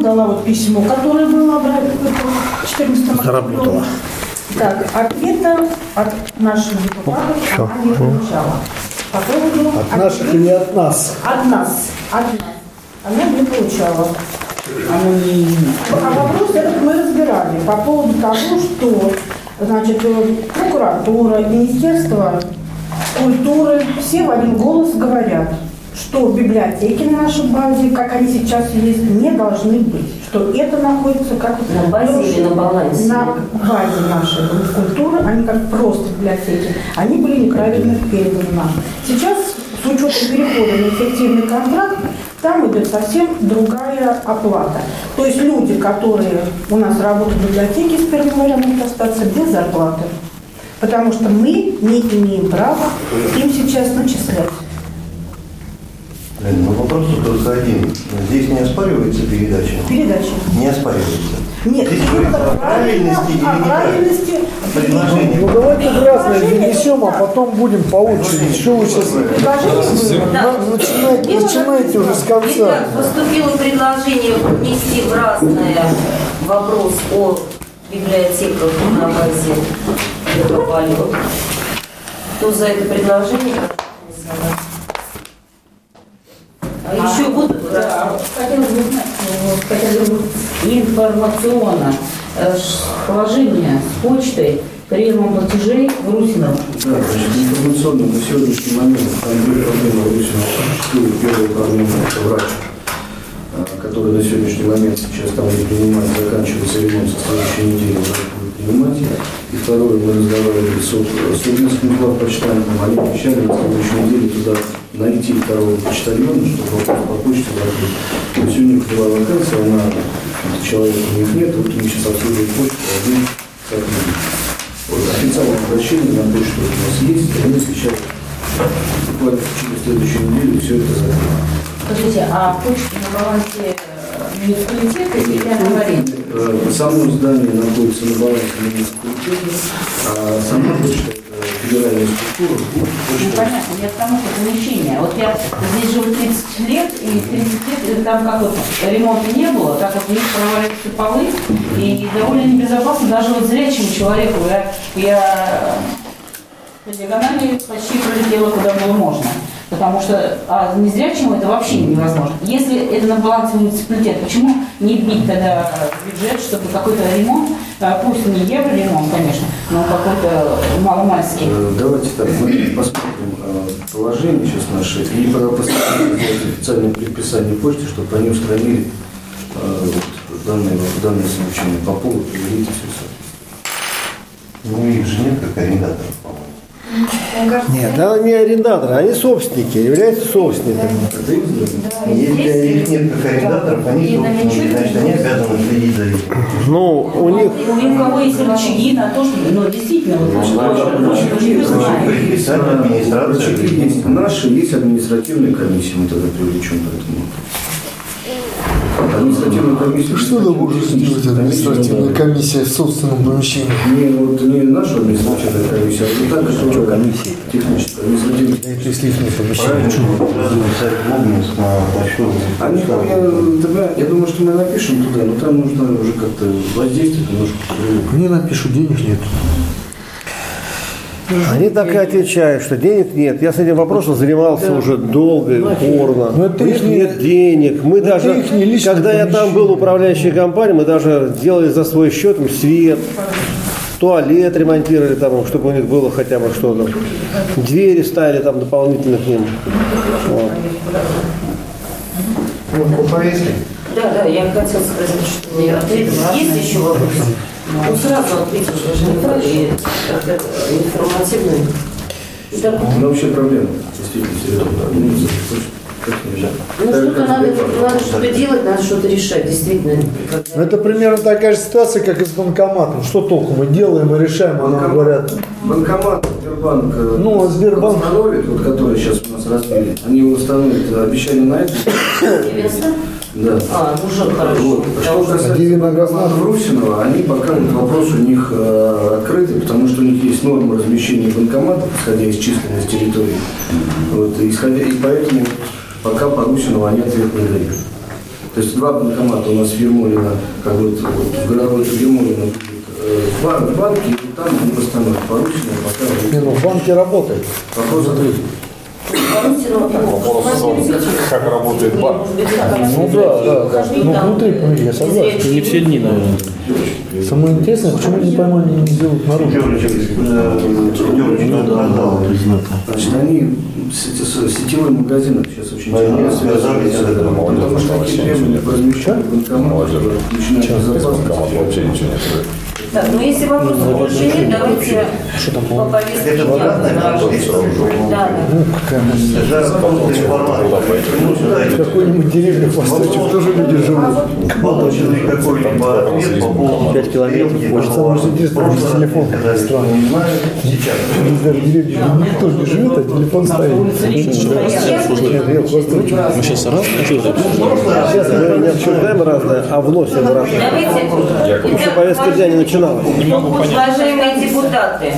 дала вот письмо, которое было в 14 Заработала. Так, ответа от наших депутатов она не получала. По поводу От наших или от нас? От нас. От нас. Она не получала. А вопрос этот мы разбирали по поводу того, что значит, э, прокуратура, Министерство культуры, все в один голос говорят, что библиотеки на нашей базе, как они сейчас есть, не должны быть. Что это находится как На базе или на балансе? На базе нашей культуры, они как просто библиотеки, они были неправильно переданы нам. Сейчас, с учетом перехода на эффективный контракт, там идет совсем другая оплата. То есть люди, которые у нас работают в библиотеке с 1 января, могут остаться без зарплаты. Потому что мы не имеем права им сейчас начислять. Лен, ну вопрос только один. Здесь не оспаривается передача? Передача. Не оспаривается. Нет, Здесь о правильности или неправильности правильности предложения. Ну давайте красное внесем, а потом будем по очереди. Что вы сейчас предложения было. на- начинаете, начинаете уже с конца? Итак, поступило предложение внести в разное вопрос о библиотеках на базе Европолет. Кто за это предложение? А еще будут? Да, хотелось бы знать, вот, хотя бы информационно э, положение с почтой приемом платежей в Русиново. Да, информационно на сегодняшний момент там две проблемы обычно существует. Первая проблема – это врач, который на сегодняшний момент сейчас там не принимает, заканчивается ремонт со следующей недели, будет принимать. И второе, мы разговаривали с, с Лубинским главпочтальным, они обещали на следующей неделе туда найти второго почтальона, чтобы вопрос по почте закрыть. У них была вакансия, она, человека у них нет, вот они сейчас обслуживают почту один сотрудник. Вот, официальное обращение на почту у нас есть, и мы сейчас буквально через следующую неделю все это закроем. Скажите, а почта на балансе э, муниципалитета или аренде? Э, Само здание находится на балансе муниципалитета, а сама почта – это федеральная структура, Ну, понятно, я потому что помещение. Вот я здесь живу 30 лет, и 30 лет там как вот ремонта не было, так вот у них проваливаются полы, и довольно небезопасно даже вот зрячему человеку. Я, я по диагонали почти пролетела куда было можно. Потому что а незрячему это вообще невозможно. Если это на балансе муниципалитета, почему не бить тогда бюджет, чтобы какой-то ремонт, а, пусть не евроремонт, конечно, но какой-то маломальский. Э, Давайте так, мы посмотрим э, положение сейчас наше и сделать официальное предписание почте, чтобы они устранили э, вот данное, данное сообщение по поводу переведите все Ну их же нет как арендаторов, по-моему. Нет, да, не арендаторы, они собственники, являются собственниками. Если их нет как арендаторов, они собственники, значит они обязаны следить за этим. Ну, у них у кого есть рычаги на то, что, ну, действительно, вот, есть наши, есть административная комиссия, мы тогда привлечем к этому. Административная комиссия. Что это может сделать административная комиссия в собственном помещении? Не, вот не наша административная комиссия, а вот та, которая комиссия? техническая, административная. Это если их не помещение. Обнинск на почтовый. Они, я, думаю, что мы напишем туда, но там нужно уже как-то воздействовать немножко. Мне напишут, денег нет. Они так и отвечают, что денег нет. Я с этим вопросом занимался уже долго и упорно. Это У них их не- нет денег. Мы это даже, их не личное когда я там был управляющей компанией, мы даже делали за свой счет им свет, туалет ремонтировали там, чтобы у них было хотя бы что-то. Двери ставили там дополнительно к ним. Вот. Да, да, я хотела сказать, что ответ есть еще вопросы? Ну, сразу ответить даже и как-то информативный. Итак, Ну, вообще проблема, действительно, серьезная. Ну. Ну, что-то надо, надо что-то делать, надо что-то решать, действительно. Ну, Это примерно такая же ситуация, как и с банкоматом. Что толку? Мы делаем и решаем, а нам говорят, Банкомат Сбербанк, э, Ну, а Сбербанк- установит, вот, который сейчас у нас разбили, они его установят, э, обещали на это. Да. А, ну уже хорошо. Вот. Что касается Русинова, они пока этот вопрос у них э, открытый, потому что у них есть норма размещения банкоматов, исходя из численности территории. Вот, и исходя, и поэтому пока по Русинову они ответ не дают. То есть два банкомата у нас в Ермолино, как бы вот, вот в городской Ермолино будет э, бан- банки, и там они восстановят поручено, пока Не, ну в банке работает. вопрос закрыт. Как работает банк? Ну да, да, да. Ну внутри, ну, я согласен. Не все дни, наверное. Самое интересное, почему не поймали не сделают наружу? Ну. Значит, они сети- с- сетевой магазин сейчас очень Они тяжело связались с этим. потому что такие требования по размещению банкоматов, начиная с безопасности. вообще ничего не стоит. Так, ну если вопросов больше нет, давайте по повестке Это дня продолжим. Да, да. Ну, Какой-нибудь деревню поставить, чтобы тоже люди живут. получили какой-либо ответ по поводу Пять километров, интересное, прошлого, без телефона. когда Странно. сейчас. Даже деревни никто не живет, а телефон стоит. Мы сейчас раз Сейчас мы не обсуждаем разное, а вносим разное. Давайте. Еще повестка дня не Уважаемые депутаты,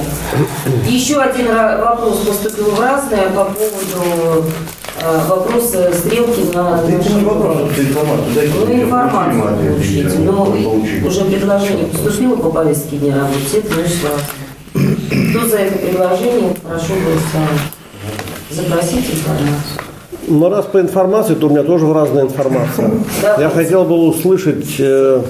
еще один вопрос поступил в разное по поводу э, вопроса стрелки на Это не вопрос, это информация. Ну, информацию получите. Но получу. уже предложение поступило по повестке дня работы, это значит важно. Кто за это предложение, прошу голосовать. Запросите информацию. Но раз по информации, то у меня тоже разная информация. Я хотел бы услышать, э,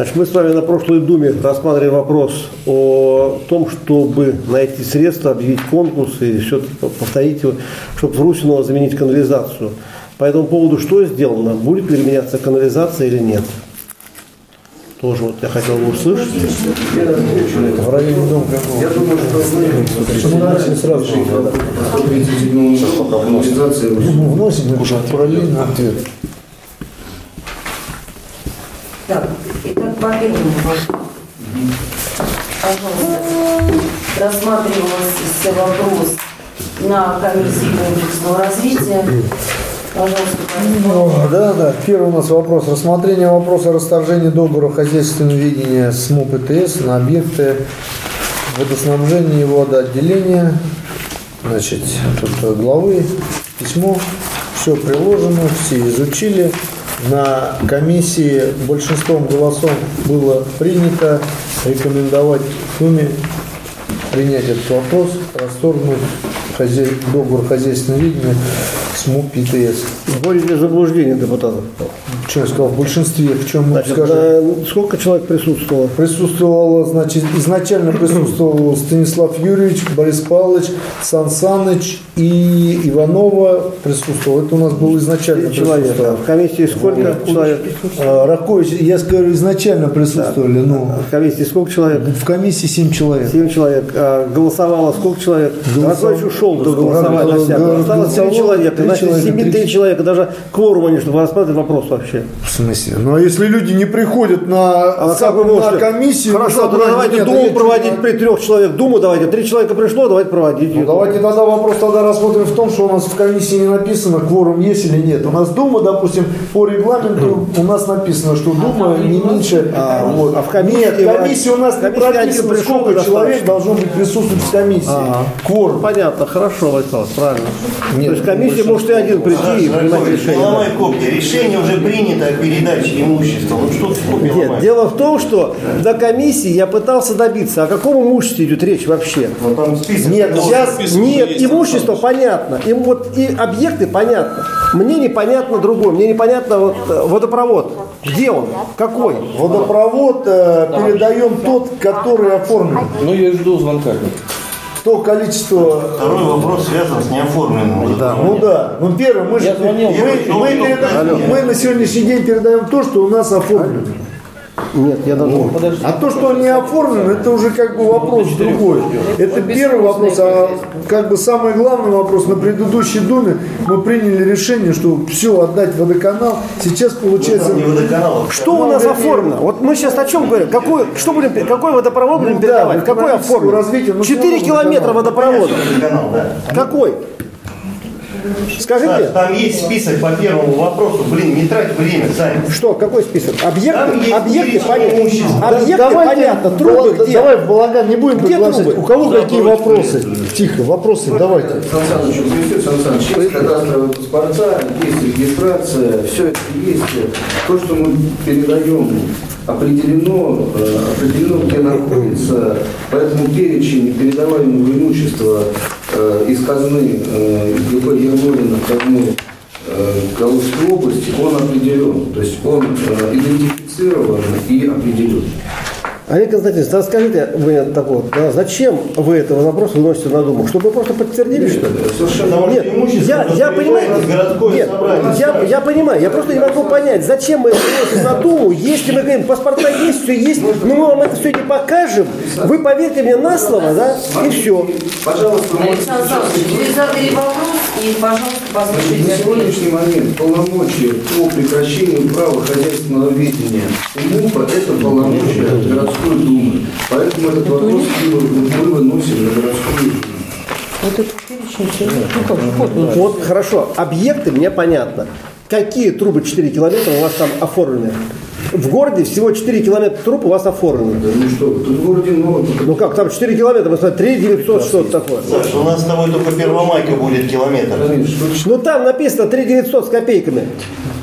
значит, мы с вами на прошлой Думе рассматривали вопрос о том, чтобы найти средства, объявить конкурс и все повторить его, чтобы в Русиново заменить канализацию. По этому поводу что сделано? Будет ли меняться канализация или нет? Тоже вот я хотел бы услышать. в районе дома какого. Я думаю, что Почему мы начали сразу? по 37 организации Мы вносим уже параллельно ответ. Так, итак, по первому вопросу. Пожалуйста, рассматривался вопрос на комиссии комплексного развития. Пожалуйста, Ну, да, да. Первый у нас вопрос. Рассмотрение вопроса о расторжении договора хозяйственного видения с МУП ТС на объекты водоснабжения и водоотделения. Значит, тут главы, письмо, все приложено, все изучили. На комиссии большинством голосов было принято рекомендовать Думе принять этот вопрос, расторгнуть хозяй- договор хозяйственного видения с МУП ТС. Вводите заблуждение депутатов. Что я сказал, в большинстве, в чем Значит, скажем? сколько человек присутствовало? Присутствовало, значит, изначально присутствовал Станислав Юрьевич, Борис Павлович, Сан Саныч и Иванова присутствовал. Это у нас был изначально Человек. В комиссии сколько человек? А, Ракович, я скажу, изначально присутствовали, ну, В комиссии сколько человек? в комиссии 7 человек. Семь человек. А голосовало сколько человек? Голосов- Ракович ушел до голосования. Голосовало человека. три Значит, человека, семи три три человека. Даже кворума не, чтобы рассматривать вопрос вообще. В смысле? Ну, а если люди не приходят на, А как вы на можете? комиссию... Хорошо, на тогда собрание, давайте нет, Думу проводить чё- при трех человек. Думу давайте. Три человека пришло, давайте проводить. Ну, давайте тогда вопрос тогда рассмотрим в том, что у нас в комиссии не написано, кворум есть или нет. У нас Дума, допустим, по регламенту у нас написано, что Дума не меньше... А, вот. а в комиссии- Нет, в комиссии у нас не прописано, сколько человек должно быть присутствовать в комиссии. Ага. Кворум. Понятно, хорошо, Владислав, правильно. Нет, То есть комиссия может и один прийти и принимать решение. ломай копья. Решение уже принято о передаче имущества. Ну что ты копья Нет, ломаешь? дело в том, что до комиссии я пытался добиться, о каком имуществе идет речь вообще. Ну там список. Нет, должен сейчас. Нет, имущество понятно, им вот и объекты понятно. Мне непонятно другое, мне непонятно вот, э, водопровод. Где он? Какой? Водопровод э, передаем тот, который оформлен. Ну, я жду звонка. То количество... Второй вопрос связан с неоформленным. Да, ну да. Ну первое, мы, же, мы, мы передаем- мы на сегодняшний день передаем то, что у нас оформлено. Нет, я должен... А то, что он не оформлен, это уже как бы вопрос другой. Это первый вопрос, а как бы самый главный вопрос. На предыдущей Думе мы приняли решение, что все отдать водоканал. Сейчас получается... Не водоканал. Что у нас оформлено? Вот мы сейчас о чем говорим? Какой, что будем, какой водопровод будем Ну да, передавать? Какой экономического оформлен? развития, ну, 4 все равно километра водопровода. Водоканал, да. Какой? Скажите, Саш, там есть список по первому вопросу. Блин, не трать время, Сань. что, какой список? Там Объекты, есть объекты понятно. Объекты Давайте, понятно, трубы Бала- где? Давай в балаган не будем Где приглашать. трубы? У кого Забрось какие вопросы? Тихо, вопросы давайте. Сан Саныч, Сан Саныч, есть кадастровые паспорта, есть регистрация, все это есть. То, что мы передаем, определено, э, определено, где находится, поэтому перечень передаваемого имущества казны э, из ГП Ермолина в казну э, Калужской области, он определен. То есть он э, идентифицирован и определен. Олег Константинович, да скажите вы так вот, да, зачем вы этого вопроса выносите на Думу? Чтобы вы просто подтвердили, что ли? Совершенно Нет, я, я понимаю, нет, собрание. я, я понимаю, я просто не могу понять, зачем мы это выносим на Думу, если мы говорим, паспорта есть, все есть, но мы вам это все не покажем, вы поверьте мне на слово, да, и все. Пожалуйста, Александр Александрович, вы задали вопрос, и, пожалуйста, На послушайте ответ. сегодняшний момент полномочия по прекращению права хозяйственного ведения МУПа – это полномочия городской думы. Поэтому этот вопрос мы мы выносим на городскую думу. Вот этот перечень. Ну как он. Вот хорошо, объекты мне понятно. Какие трубы 4 километра у вас там оформлены? В городе всего 4 километра труб у вас оформлены. Да ну что, тут в городе много. Ну как, там 4 километра, вы смотрите, 3 900, что-то такое. Саш, у нас с тобой только Первомайка будет километр. Ну там написано 3 900 с копейками.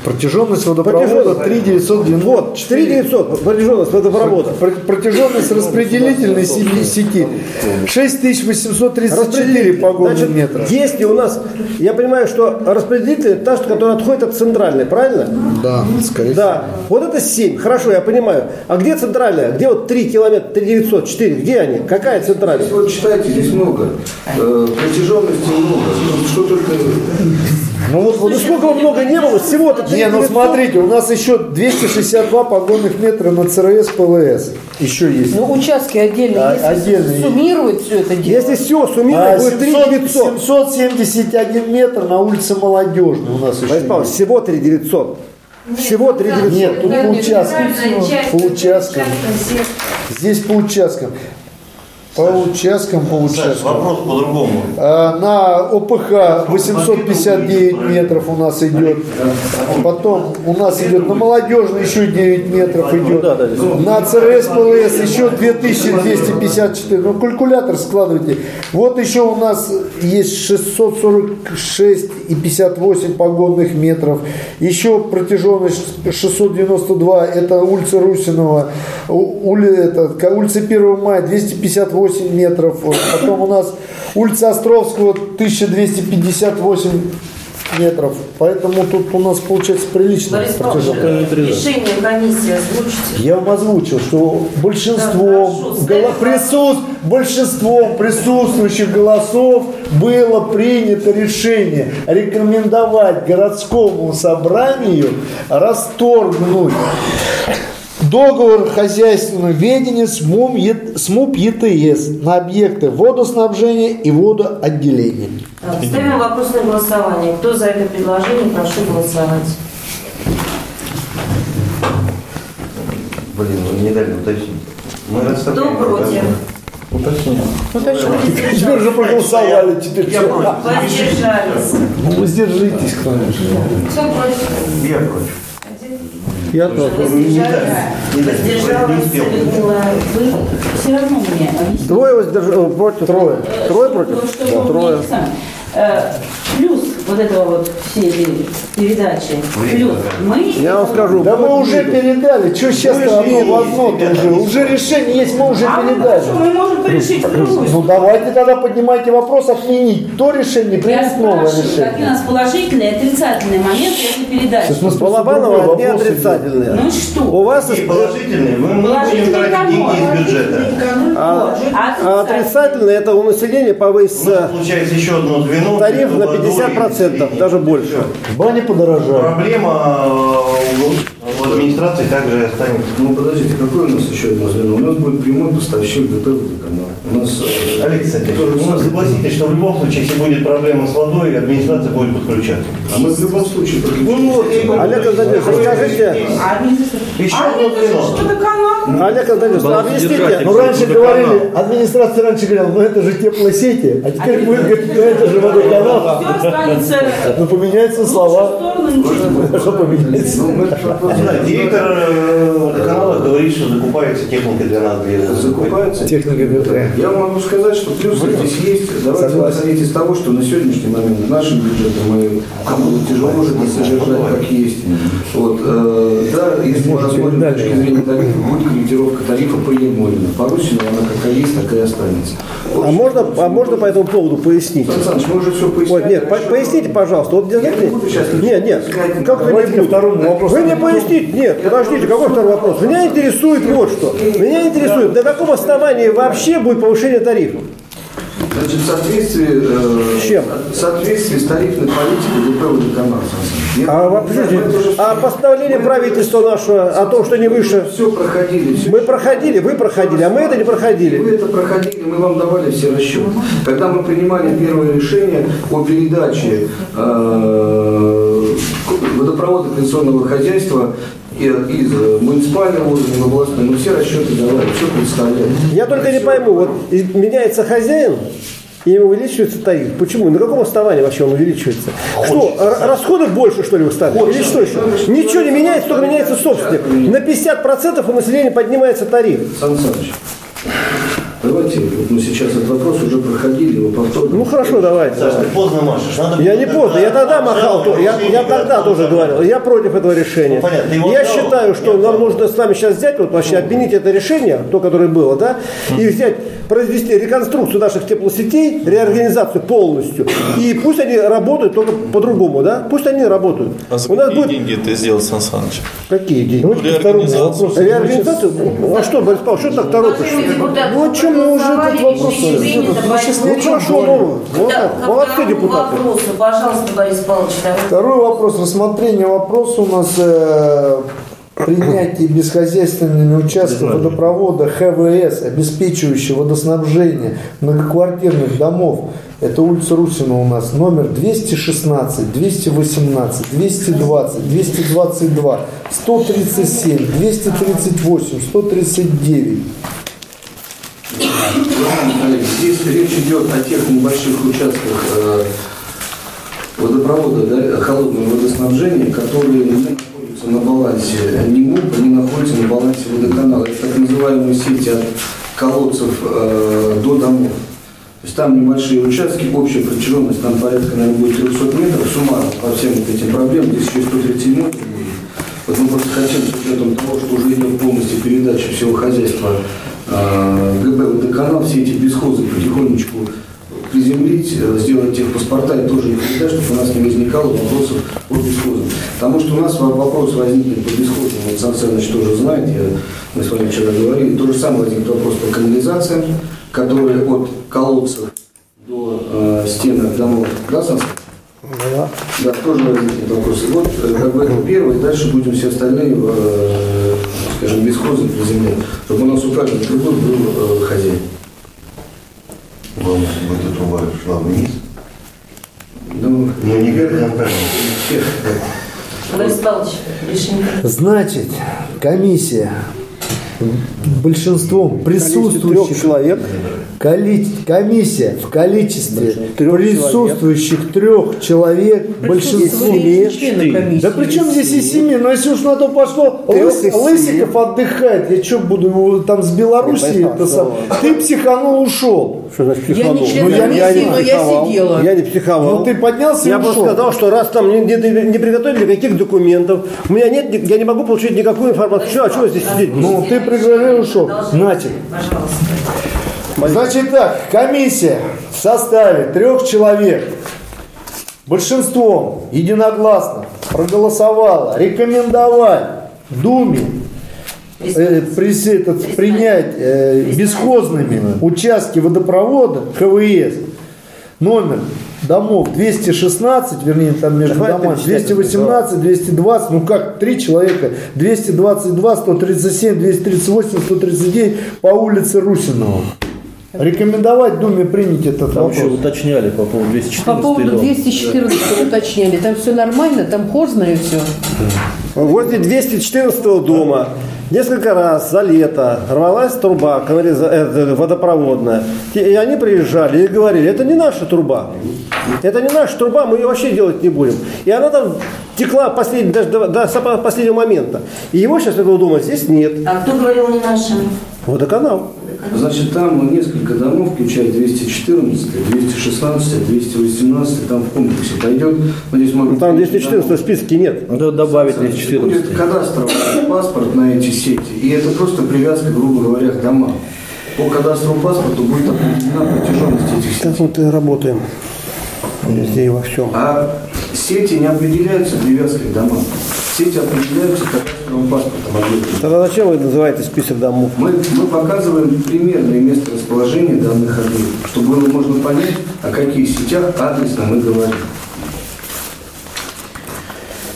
Протяженность водопровода Протяженность. 3990. Вот, 4 900 протяженность водопровода. Пр- Протяженность распределительной се- сети 6834 погодных метра. если у нас, я понимаю, что распределитель это та, что- которая отходит от центральной, правильно? Да, скорее всего. Да. Вот это 7, хорошо, я понимаю. А где центральная? Где вот 3 километра, 3 900, 4, где они? Какая центральная? Здесь вот читайте, здесь много. Э, протяженности много. Что только... Ну вот, вот сколько бы много не было, всего-то 3 Не, ну 900. смотрите, у нас еще 262 погонных метра на ЦРС ПЛС. Еще есть. Ну, участки отдельные, А, если отдельные. суммировать все это дело. Если все А, суммировать, будет 3 700 900. 771 метр на улице Молодежной у нас еще есть. всего 3 900. Всего 3 900. Нет, тут по участкам. По участкам. Здесь по участкам. По участкам, по участкам. вопрос по-другому. А, На ОПХ 859 метров у нас идет. Потом у нас идет на молодежный еще 9 метров идет. На ЦРС ПЛС еще 2254. Ну, калькулятор складывайте. Вот еще у нас есть 646 и 58 погонных метров. Еще протяженность 692. Это улица Русинова. У- ули- это, улица 1 мая 258 метров. Вот. Потом у нас улица Островского 1258 метров. Поэтому тут у нас получается прилично. Решение комиссии озвучите. Я вам озвучил, что большинством, хорошо. голо- присут- большинством присутствующих голосов было принято решение рекомендовать городскому собранию расторгнуть договор хозяйственного ведения с МУМ Е- с МУП ЕТС на объекты водоснабжения и водоотделения. Ставим вопрос на голосование. Кто за это предложение, прошу голосовать. Блин, вы не дали уточнить. Мы Кто против? Теперь уже проголосовали, теперь Я против. Воздержались. Ну, воздержитесь, конечно. Кто против? Я против. Я тоже. Воздержалась. Людмила. Вы все равно мне объясните. Двое воздерж- э, против. Трое. Трое против? Да, трое. Э, Плюс вот этого вот все эти передачи. Плюс мы... Я вам скажу. Да мы уже передали. Что сейчас то одно в одно -то уже? Уже решение есть, мы уже а передали. Мы можем решить другую. Ну давайте тогда поднимайте вопрос отменить то решение, принять новое решение. Какие у нас положительные и отрицательные моменты этой передачи? Сейчас у нас Балабанова одни отрицательные. Ну что? У вас... И положительные. Мы будем тратить деньги из бюджета. Ну а, а, отрицательные это у населения повысится... Ну, получается еще одно звено. Тариф на 50% процентов, даже больше. Бани подорожали. Проблема э, у администрации также останется. Ну подождите, какое у нас еще одно звено? У нас будет прямой поставщик ГП водоканал. У нас э, Олег Александрович, ну, согласитесь, что в любом случае, если будет проблема с водой, администрация будет подключаться. а мы в любом случае подключим. Ну, вот, и- Олег Константинович, расскажите, Еще А одно звено. Олег Константинович, объясните, Ну, раньше говорили, администрация раньше говорила, ну это же теплосети, а теперь будет говорить, ну это же водоканал. Ну, поменяются в слова. Что поменяется? Знаю, директор э, водоканала говорит, что закупается техника для нас. Для закупается. Техника ГП. Я могу сказать, что плюсы здесь есть. Давайте исходить из того, что на сегодняшний момент нашим бюджетом мы кому тяжело же не содержать как есть. Вот, э, да, если мы рассмотрим с точки зрения тарифа, будет корректировка тарифа по Ермолину. По Русину она какая есть, такая и останется. а можно, а можно по этому поводу пояснить? Александр Александрович, мы уже все пояснили. Вот, нет, по- поясните, пожалуйста. Вот, Я знаете, не буду сейчас нет, нет, искать. как вы не. Вы мне поясните, нет, подождите, какой второй вопрос? Меня интересует вот что. Меня интересует, на каком основании вообще будет повышение тарифов? Значит, в соответствии, э, С чем? в соответствии с тарифной политикой ГП водоканала. А, вообще, а постановление правительства нашего о том, что не выше, Все проходили, все мы проходили, вы проходили, а мы это не Вы проходили. это проходили, мы вам давали все расчеты. Когда мы принимали первое решение о передаче э, водопровода пенсионного хозяйства из э, муниципального уровня областной, мы все расчеты давали, все представляли. Я только не пойму, вот меняется хозяин, и увеличивается тариф. Почему? На каком основании вообще он увеличивается? Что, р- расходов больше, что ли, вы стали? Или что еще? Ничего не меняется, только меняется собственник. На 50% у населения поднимается тариф. Сан Саныч, давайте, вот мы сейчас этот вопрос уже проходили, его повторно. Ну хорошо, давайте. Саш, ты поздно машешь. Надо Я не поздно, я тогда махал, то- я, я тогда тоже говорил, я против этого решения. Ну, понятно, Я отдал? считаю, что Нет, нам нужно с вами сейчас взять, вот вообще отменить это решение, то, которое было, да, и взять, произвести реконструкцию наших теплосетей, реорганизацию полностью, и пусть они работают только по-другому, да, пусть они работают. А за У нас какие будет деньги это сделал Сан Саныч? какие деньги? Вопросу. Реорганизацию? Ну, А что, Борис Павлович, что так торопишься? Ну, о чем мы уже этот вопрос Ну хорошо, ну, вот депутаты. Вопросы, пожалуйста, Борис Павлович, второй. Второй вопрос. Рассмотрение вопроса у нас э, принятие бесхозяйственными участков водопровода ХВС, обеспечивающего водоснабжение многоквартирных домов. Это улица Русина у нас. Номер 216, 218, 220, 222, 137, 238, 139. Здесь речь идет о тех небольших участках э, водопровода, да, холодного водоснабжения, которые не находятся на балансе ни МУП, не находятся на балансе водоканала. Это так называемые сети от колодцев э, до домов. То есть там небольшие участки, общая протяженность там порядка, наверное, будет 300 метров суммарно по всем вот этим проблемам. Здесь еще 137 метров. Вот мы просто хотим с учетом того, что уже идет полностью передача всего хозяйства ГБ водоканал, все эти бесхозы потихонечку приземлить, э, сделать техпаспорта и тоже их передать, чтобы у нас не возникало вопросов по бесхозам. Потому что у нас во- вопрос возникнет по бесхозам, вот Сан Саныч тоже знает, я, мы с вами вчера говорили, то же самое возникнет вопрос по канализациям, которые от колодцев до э, стенок домов, да, Сан? Да. Да, тоже возникнет вопрос. Вот э, как бы это первый, дальше будем все остальные, э, скажем, бесхозы приземлять, чтобы у нас у каждой трубы был э, хозяин. Главное, чтобы эта труба шла вниз. Ну, Ну, не вверх, а правильно. всех. Борис Павлович. Значит, комиссия большинством присутствующих человек. Коли- комиссия в количестве Трех присутствующих трех человек, большинство Да при чем здесь и семи? Ну если уж на то пошло, Лыс-. Лысиков отдыхает. Я что буду его там с Белоруссией? Я это сам- Ты психанул, ушел. Что значит Я психанул? не член Ну, я комиссии, но я психовал. сидела. Я не психовал. Ну ты поднялся Я и просто сказал, что раз там не, не- не приготовили никаких документов, у меня нет, я не могу получить никакую информацию. Что, а чего здесь сидеть? Ну ты приговорил, ушел. Значит, Пожалуйста. Значит так, комиссия в составе трех человек большинством единогласно проголосовала рекомендовать Думе э, прис- этот, принять э, бесхозными участки водопровода ХВС номер домов 216, вернее, там между Давай домами перечислять 218, 220, ну как, три человека, 222, 137, 238, 139 по улице Русинова. Рекомендовать Думе принять этот Там еще вопрос. уточняли по поводу 214 По поводу дом. 214 уточняли. Там все нормально, там хозно и все. Возле 214 дома несколько раз за лето рвалась труба канализа- э, водопроводная. И они приезжали и говорили, это не наша труба. Это не наша труба, мы ее вообще делать не будем. И она там текла последний, даже до, до последнего момента. И его сейчас этого дома здесь нет. А кто говорил не нашим? Водоканал. Значит, там несколько домов, включая 214, 216, 218, там в комплексе пойдет. Могу Ну, там перечислить 214 в списке нет. Надо добавить 214. Будет кадастровый паспорт на эти сети, и это просто привязка, грубо говоря, к домам. По кадастровому паспорту будет определена протяженность этих сетей. Так вот и работаем. Везде и во всем. А сети не определяются привязкой к домам. Сети определяются кадастровым паспортом объекта. Тогда зачем вы называете список домов? Мы, мы показываем примерное место расположения данных объектов, чтобы было можно понять, о каких сетях адресно мы говорим.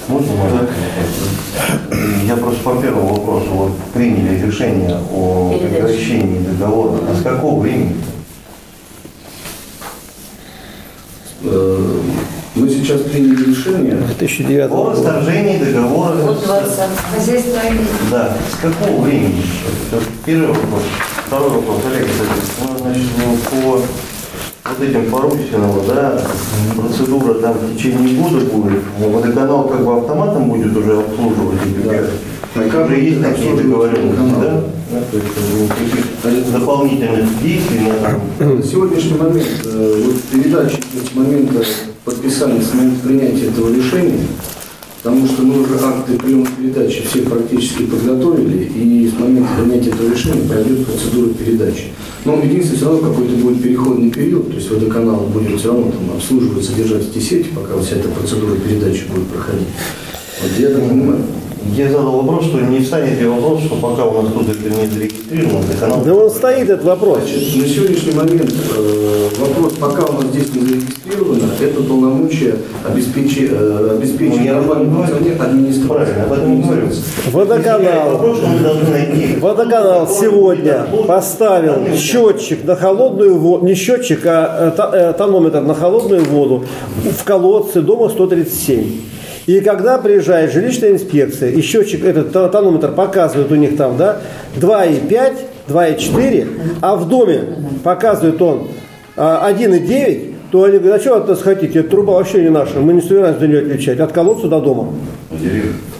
Можно, можно? Я просто по первому вопросу вот приняли решение о прекращении договора. А с какого времени? Э, Мы сейчас приняли решение 2009 О расторжении договора. Вот 20. Да, с какого времени? Это первый вопрос. Второй вопрос, Олег, ну, значит, ну, по вот этим Порусинову, да, процедура там в течение года будет, водоканал как бы автоматом будет уже обслуживать эти участки. Как Уже есть обслуживать договоренности, да? Да, То есть никаких дополнительных действий на На сегодняшний момент, э, вот передача с момента подписания, с момента принятия этого решения, потому что мы уже акты приема передачи все практически подготовили, и с момента принятия этого решения пройдет процедура передачи. Но единственное, все равно какой-то будет переходный период, то есть водоканал будет все равно там обслуживать, содержать эти сети, пока вся эта процедура передачи будет проходить. Вот я так понимаю. Я задал вопрос, что не встанет ли вопрос, что пока у нас тут это не зарегистрировано, водоканал... Да он стоит этот вопрос. Значит, на сегодняшний момент э, вопрос, пока у нас здесь не зарегистрировано, это полномочия обеспечи- э, обеспечения Ну, администрации. Водоканал. Вопрос. Водоканал сегодня поставил счетчик на холодную воду, не счетчик, а э, э, тонометр на холодную воду в колодце дома 137. И когда приезжает жилищная инспекция, и счетчик, этот тонометр показывает у них там, да, 2,5, 2,4, а в доме показывает он а, 1,9, то они говорят, а что от нас хотите, эта труба вообще не наша, мы не собираемся до нее отвечать, от колодца до дома.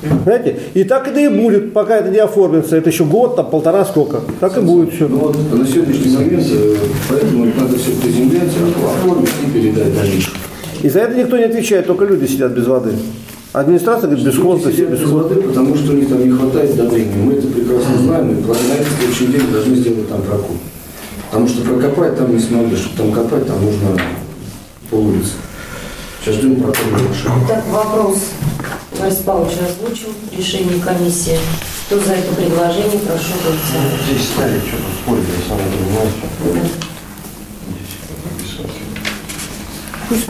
Понимаете? И так это и будет, пока это не оформится. Это еще год, там полтора сколько. Так и будет все. Ну вот на сегодняшний момент, э, поэтому надо все приземлять, оформить и передать дальше. И за это никто не отвечает, только люди сидят без воды. Администрация говорит, все Сидят без бесхозно. воды, потому что у них там не хватает давления. Мы это прекрасно знаем, и на этот следующий день должны сделать там прокоп. Потому что прокопать там не смогли, чтобы там копать, там нужно пол улицы. Сейчас ждем прокопа машины. Так, вопрос. Борис Павлович озвучил решение комиссии. Кто за это предложение, прошу голосовать. Здесь стали что-то спорить, я сам не понимаю. Кто,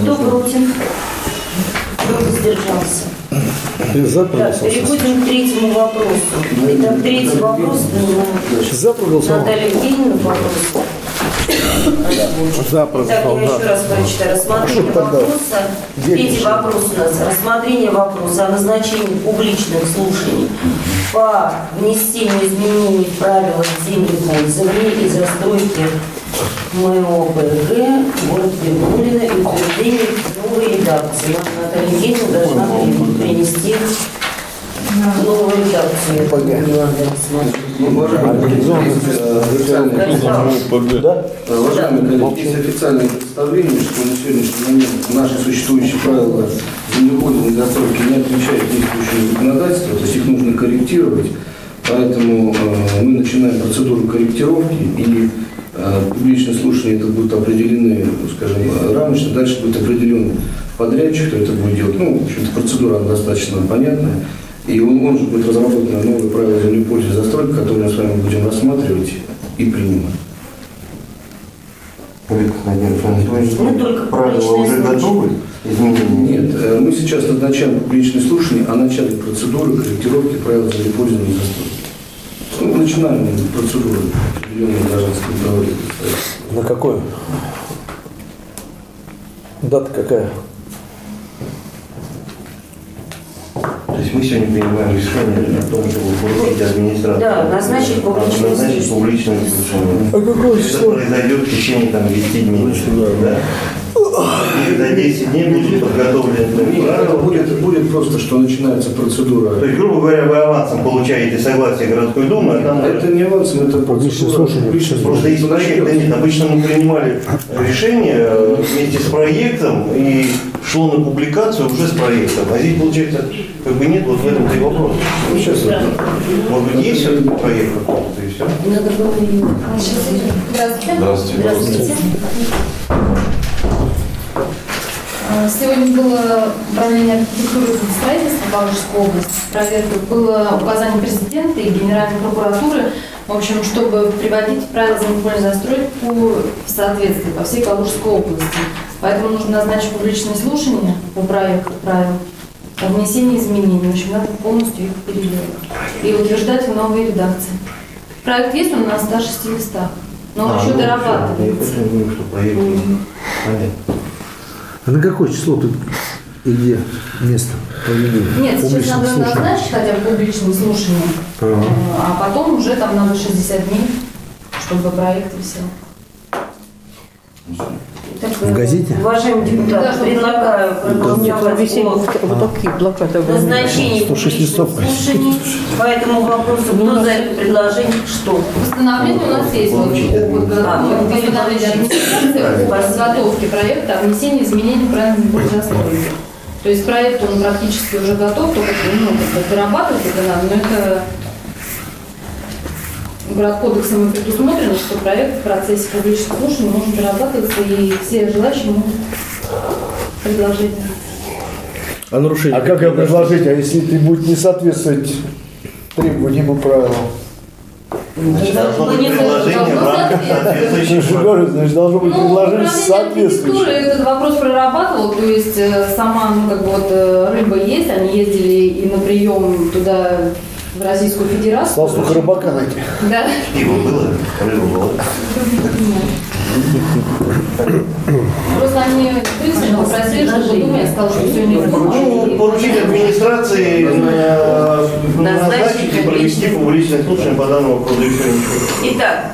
кто против? Кто воздержался? За Так, переходим к третьему вопросу. Итак, третий вопрос За проголосовал. Наталья Евгеньевна вопрос. За Итак, я еще раз прочитаю. Рассмотрение вопроса. Третий вопрос у нас. Рассмотрение вопроса о назначении публичных слушаний по внесению изменений в правила землепользования и застройки МОПГ город Вернулина и утверждение новой редакции. Наталья Евгеньевна должна при- принести рассмотреть. Уважаемые коллеги, есть официальное представление, что на сегодняшний момент наши существующие правила землеходной застройки не отвечают действующему законодательству, то есть их нужно корректировать. Поэтому э, мы начинаем процедуру корректировки и э, публичное слушание это будут определены, скажем, рамочно, дальше будет определен подрядчик, кто это будет делать. Ну, в общем-то, процедура достаточно понятная. И он, он же будет разработаны новые правила землепользования застройки, которые мы с вами будем рассматривать и принимать. Анатольевич, Мы только правила уже готовы? Изменения? Нет, э, мы сейчас назначаем публичные слушания о начале процедуры корректировки правил землепользования застройки. Ну, начинаем процедуру, определенные гражданские права. На какой? Дата какая? Есть мы сегодня принимаем решение о том, чтобы поручить администрацию. Да, назначить публичное Назначить публичное слушание. А какое Это число? произойдет в течение там, 10 дней. Да? И за 10 дней будут подготовлены Нет, это будет, будет просто, что начинается процедура. То есть, грубо говоря, вы авансом получаете согласие городской думы, а там Это не авансом, это процедура. слушание. Просто есть слушание. проект, да нет, обычно мы принимали решение э, вместе с проектом и шло на публикацию уже с проектом. А здесь, получается, как бы нет вот в этом-то и вопрос. Ну, сейчас Может быть, есть все-таки проект какой-то, и все? Надо было Здравствуйте. Здравствуйте. Здравствуйте. А, Сегодня было управление архитектуры и строительства Павловской области. Проверка было указание президента и Генеральной прокуратуры, в общем, чтобы приводить правила землепольной застройку в соответствие по всей Калужской области. Поэтому нужно назначить публичные слушания по проекту правил о внесении изменений. В общем, надо полностью их переделать и утверждать в новой редакции. Проект есть, он на 106 листах, но он А, еще ну, дорабатывается. Я думаю, что проект понятно. А на какое число тут и где место проведения Нет, сейчас публичных надо слушаний? назначить хотя бы публичные слушания, Ага. а потом уже там надо 60 дней, чтобы проект висел. В газете? Уважаемый депутат, Да, предлагаю проголосовать о вот, такие плакаты. назначении 106 публичных листов. слушаний по этому вопросу. Кто за это предложение? Что? Постановление у нас есть вот, вот, А, постановление администрации по подготовке проекта о внесении изменений в правильный сбор застройки. То есть проект он практически уже готов, только ну, дорабатывать это надо, но это Городкодексом и предусмотрено, что проект в процессе публичных слушаний может дорабатываться, и все желающие могут предложить. А нарушение? А как ее предложить, а если ты будет не соответствовать требованиям и правилам? Значит, должно быть предложение в рамках говорю, значит, должно быть Ну, предложение соответствующее. этот вопрос прорабатывал, то есть э, сама, ну, как бы вот э, рыба есть, они ездили и на прием туда, в Российскую Федерацию. Только рыбака найти. Да. Пиво было, рыба была. Просто они пристально попросили, чтобы Дума сказал, что все не Ну, поручить администрации назначить и провести публичное слушание по данному ничего. Итак,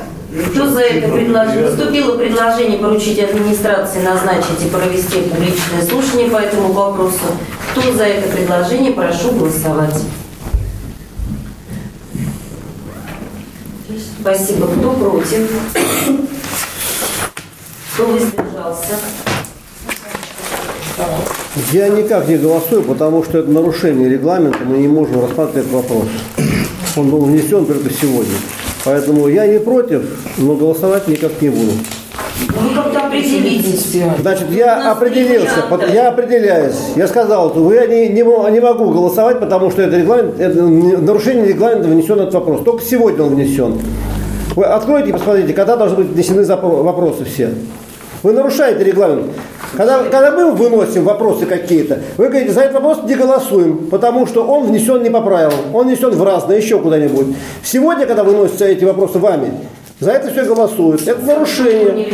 кто за это предложение? Поступило предложение поручить администрации назначить и провести публичное слушание по этому вопросу. Кто за это предложение, прошу голосовать. Спасибо. Кто против? Кто воздержался? Я никак не голосую, потому что это нарушение регламента, мы не можем рассматривать этот вопрос. Он был внесен только сегодня. Поэтому я не против, но голосовать никак не буду. Вы как-то определитесь. Значит, я определился, под- я определяюсь. Я сказал, что вы не, не, не могу голосовать, потому что это, регламент, это нарушение регламента внесен этот вопрос. Только сегодня он внесен. Вы откройте и посмотрите, когда должны быть внесены вопросы все. Вы нарушаете регламент. Когда, когда мы выносим вопросы какие-то, вы говорите, за этот вопрос не голосуем, потому что он внесен не по правилам, он внесен в разное, еще куда-нибудь. Сегодня, когда выносятся эти вопросы вами, за это все голосуют. Это нарушение.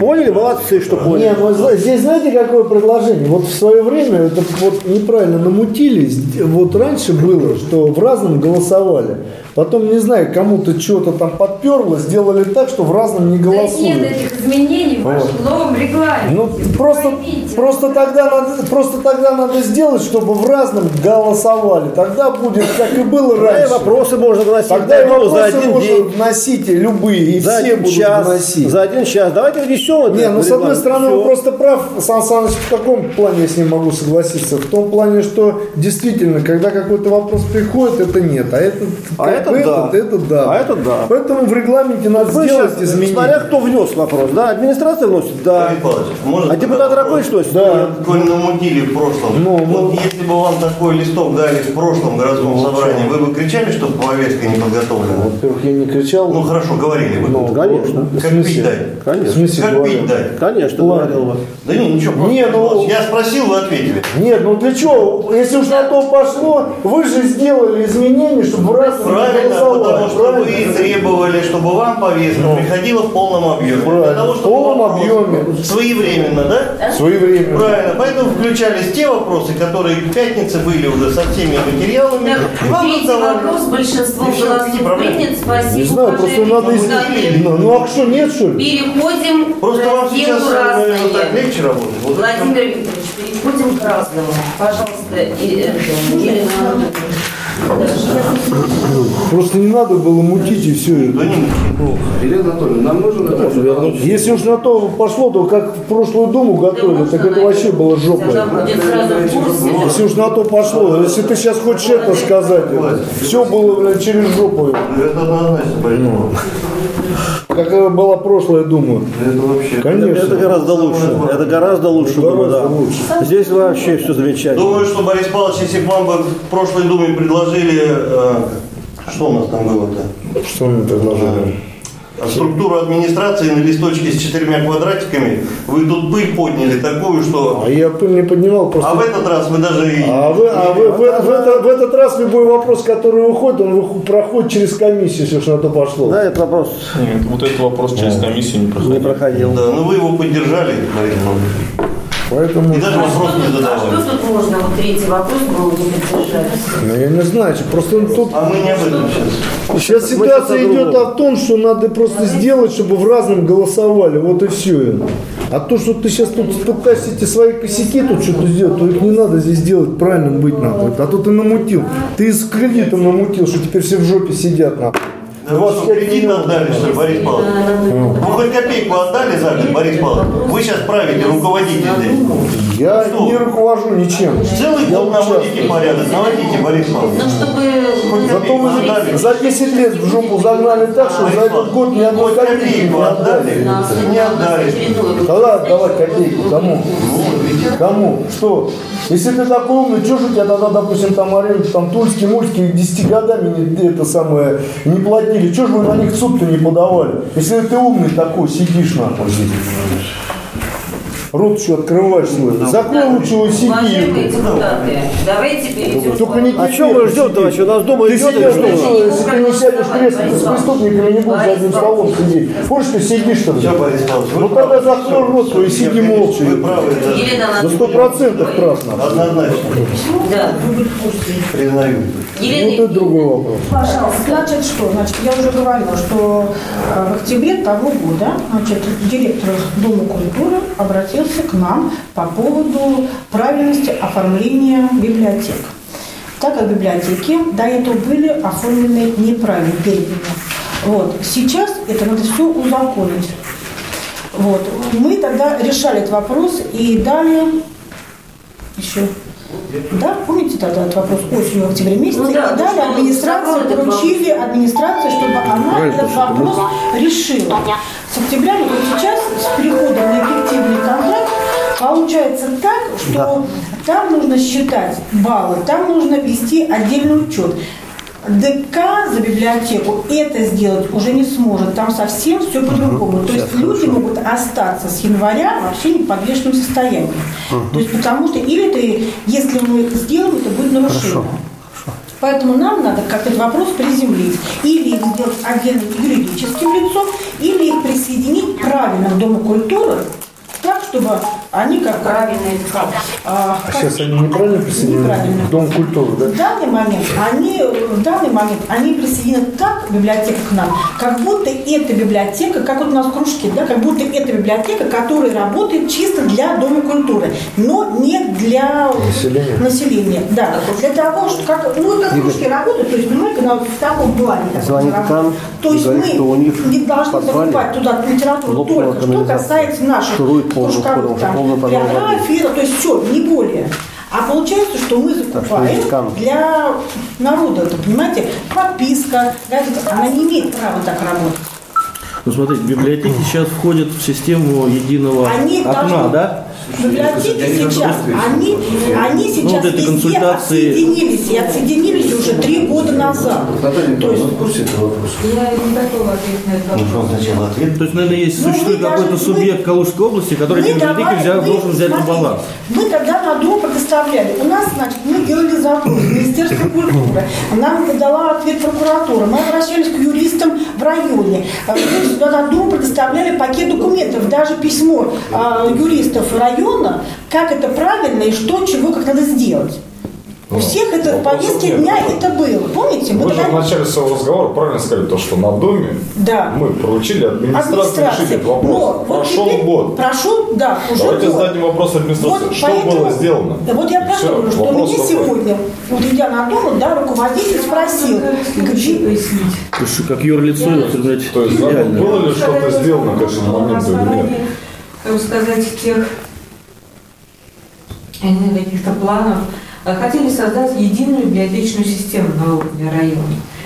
Поняли Ну? Молодцы, что поняли. Не, ну зна- здесь знаете, какое предложение? Вот в свое время это вот неправильно намутили. С- Вот раньше было, что в разном голосовали. Потом, не знаю, кому-то что-то там подперло, сделали так, что в разном не Да нет голосуют. этих изменений в вашем новом регламенте. Ну, просто, Поймите. просто, тогда надо, просто тогда надо сделать, чтобы в разном голосовали. Тогда будет, как и было Тогда и раньше. вопросы можно вносить Тогда и ну, вопросы за один можно день, вносить любые, и за все будут час, вносить. за один час. Давайте внесем это. Не, ну с одной стороны, Всё. вы просто прав, Сан Саныч, в каком плане я с ним могу согласиться? В том плане, что действительно, когда какой-то вопрос приходит, это нет, а этот, А как это бы да. этот, это да. А это да. Поэтому в регламенте надо Вы сделать сейчас, изменения. смотря кто внес вопрос, да, администрация вносит, да. Павлович, можно А депутат вопрос? вносит? Да. Коль намутили в прошлом, Ну, вот ну. если бы вам такой листок дали в прошлом городском Ну, собрании, вы бы кричали, что повестка не подготовлена? Во-первых, я не кричал, Ну хорошо, говорили бы. Ну, Конечно. в Как смысле? пить дать? В Конечно. смысле Как говорил? пить дать? Конечно, говорил бы. Да не, ничего. просто Не, ну- Я спросил, вы ответили. Нет, ну для чего? Если уж на то пошло, вы же сделали изменения, чтобы в раз Правильно, потому что вы правильно? требовали, чтобы вам повестка приходила в полном объеме. Для Правильно, того, в полном объеме. Своевременно, да? Своевременно. Правильно, поэтому включались те вопросы, которые к пятнице были уже со всеми материалами. Так, и вам задавали. вопрос всё, голосов принят. Спасибо, Не знаю, просто надо изменить. Ну, ну а что, нет, что ли? Переходим Просто к вам сейчас, разделу наверное, так легче работать. Вот. Владимир Викторович, переходим к разному. Пожалуйста, и, это, Елена Анатольевна. Просто не надо было мутить и все. Да не, Елена Анатольевна, нам нужно напомнить, Если уж на то пошло, то как в прошлую думу готовили, так это вообще было курсе. Если уж на то пошло, если ты сейчас хочешь это сказать, все было блядь, через жопу. это однозначно, поэтому. Как э, была прошлая дума. Это вообще. Конечно. Это гораздо лучше. Это гораздо лучше было, Гораздо да. лучше. Здесь вообще все замечательно. Думаю, что Борис Павлович, если бы вам бы в прошлой думе предложили, э, что у нас там было-то? Что мне предложили? Структуру администрации на листочке с четырьмя квадратиками, вы тут пыль подняли такую, что... А я пыль не поднимал, просто... А в этот раз вы даже и... А вы, а вы в, в это- в этот раз любой вопрос, который выходит, он проходит через комиссию, если уж на то пошло. Да, это вопрос Нет, вот этот вопрос через комиссию не не проходил. проходил. Да, ну вы его поддержали, Павлович. Поэтому, И даже вопрос не А что задавали. тут можно? Вот третий вопрос был не поддержать. ну, я не знаю, просто тут А мы не об этом сейчас. сейчас ситуация идет о том, что надо просто сделать, чтобы в разном голосовали, вот и все. А то, что ты сейчас тут пытаешься эти свои косяки тут что-то сделать, то их не надо здесь делать, правильным быть надо. А то ты намутил. Ты с кредитом намутил, что теперь все в жопе сидят нахуй. Да вы что, 25 кредит отдали, что ли, Борис Павлович? Вы хоть копейку отдали за год, Борис Павлович? Вы сейчас правите, руководите здесь. Я Что? не руковожу ничем. Целый Я год наводите участвую. порядок, наводите, Борис Павлович. Ну, чтобы... Зато мы отдали. за 10 лет в жопу загнали так, что за этот год ни одной копейки копейку не отдали, отдали. не отдали. Когда отдавать копейку? Кому? Кому? Что? Если ты такой умный, что же у тебя тогда, допустим, там аренду, там тульские, мульские 10 годами не, это самое, не платили? Что же вы на них суд-то не подавали? Если ты умный такой, сидишь нахуй здесь. Рот еще открываешь свой. Закрой лучше его Уважаемые сиди. депутаты, давайте перейдем Только не А что мы ждем вообще? У нас дома Ты идет сидишь, что? ты что, если ты не сядешь в кресло, ты с преступниками не будешь за одним столом сидеть. Хочешь, ты сидишь там? Все, Борис Павлович, вы Ну тогда закрой рот свой и сиди молча. Вы правы, На сто процентов нахуй. Однозначно, Да. признаю. Вот Елена это другой вопрос. Пожалуйста, значит что? Значит, я уже говорила, что э, в октябре того года значит, директор Дома культуры обратился к нам по поводу правильности оформления библиотек. Так как библиотеки до этого были оформлены неправильно, переданы. Вот. Сейчас это надо все узаконить. Вот. Мы тогда решали этот вопрос и дали еще да, помните тогда этот вопрос осенью, в октябре месяце? Ну да, и дали что администрации, поручили администрации, чтобы она этот вопрос решила. С октября, вот сейчас, с переходом на эффективный контракт, получается так, что там нужно считать баллы, там нужно вести отдельный учет. ДК за библиотеку это сделать уже не сможет. Там совсем все по-другому. То есть люди могут остаться с января вообще в подвешенном состоянии. То есть потому что или ты, если мы это сделаем, это будет нарушение. Поэтому нам надо как-то этот вопрос приземлить. Или их сделать отдельным юридическим лицом, или их присоединить правильно к Дому культуры, так, чтобы они как правильно это как? а, как- Сейчас они неправильно присоединены? Неправильно. Дом культуры, да? в данный момент они, в данный момент они присоединены так библиотека к нам, как будто это библиотека, как вот у нас кружки, да, как будто это библиотека, которая работает чисто для Дома культуры, но не для Населения. населения. Да, для того, что как, ну, как кружки работают, то есть, понимаете, на, в таком плане. Звонит это там, работает. То есть мы у них не должны в подвале закупать туда литературу только, что касается наших Шурует там, полный подвал воды. биографии, то есть все, не более. А получается, что мы что закупаем кам. для народа, это, понимаете, подписка, газета, она не имеет права так работать. Ну, смотрите, библиотеки сейчас входят в систему единого Они окна, должны- да? Библиотеки сейчас, они, они сейчас вот эти везде консультации- отсоединились, и отсоединились уже три года назад. Наталья То есть- в курсе этого вопроса? Я не готова ответить на этот вопрос. Сначала ответ. То есть, наверное, есть, Ну, существует мы даже- какой-то мы- субъект Калужской области, который Мы людей взял, мы- должен взять на баланс. Мы тогда на дом предоставляли. У нас, значит, мы делали запрос в Министерство культуры. Нам дала ответ прокуратура. Мы обращались к юристам в районе. А Мы сюда на предоставляли пакет документов. Даже письмо а, юристов района, как это правильно и что, чего, как надо сделать. У всех это в повестке нет. дня это было. Помните? Мы Вы же в начале своего разговора правильно сказали, то, что на доме Да. мы поручили администрации решить этот вопрос. Но вот Прошел теперь- год. Прошел, да, уже Давайте год. зададим вопрос администрации. Вот что поэтому- было сделано? Да вот я про то говорю, что меня такой. сегодня, вот идя на дом, да, руководитель спросил, где, пояснить. Как юрлицо, это, блядь, То есть, идеально. было ли что-то сделано к этому моменту или нет? Как сказать, тех э, каких-то планов, хотели создать единую библиотечную систему на уровне района.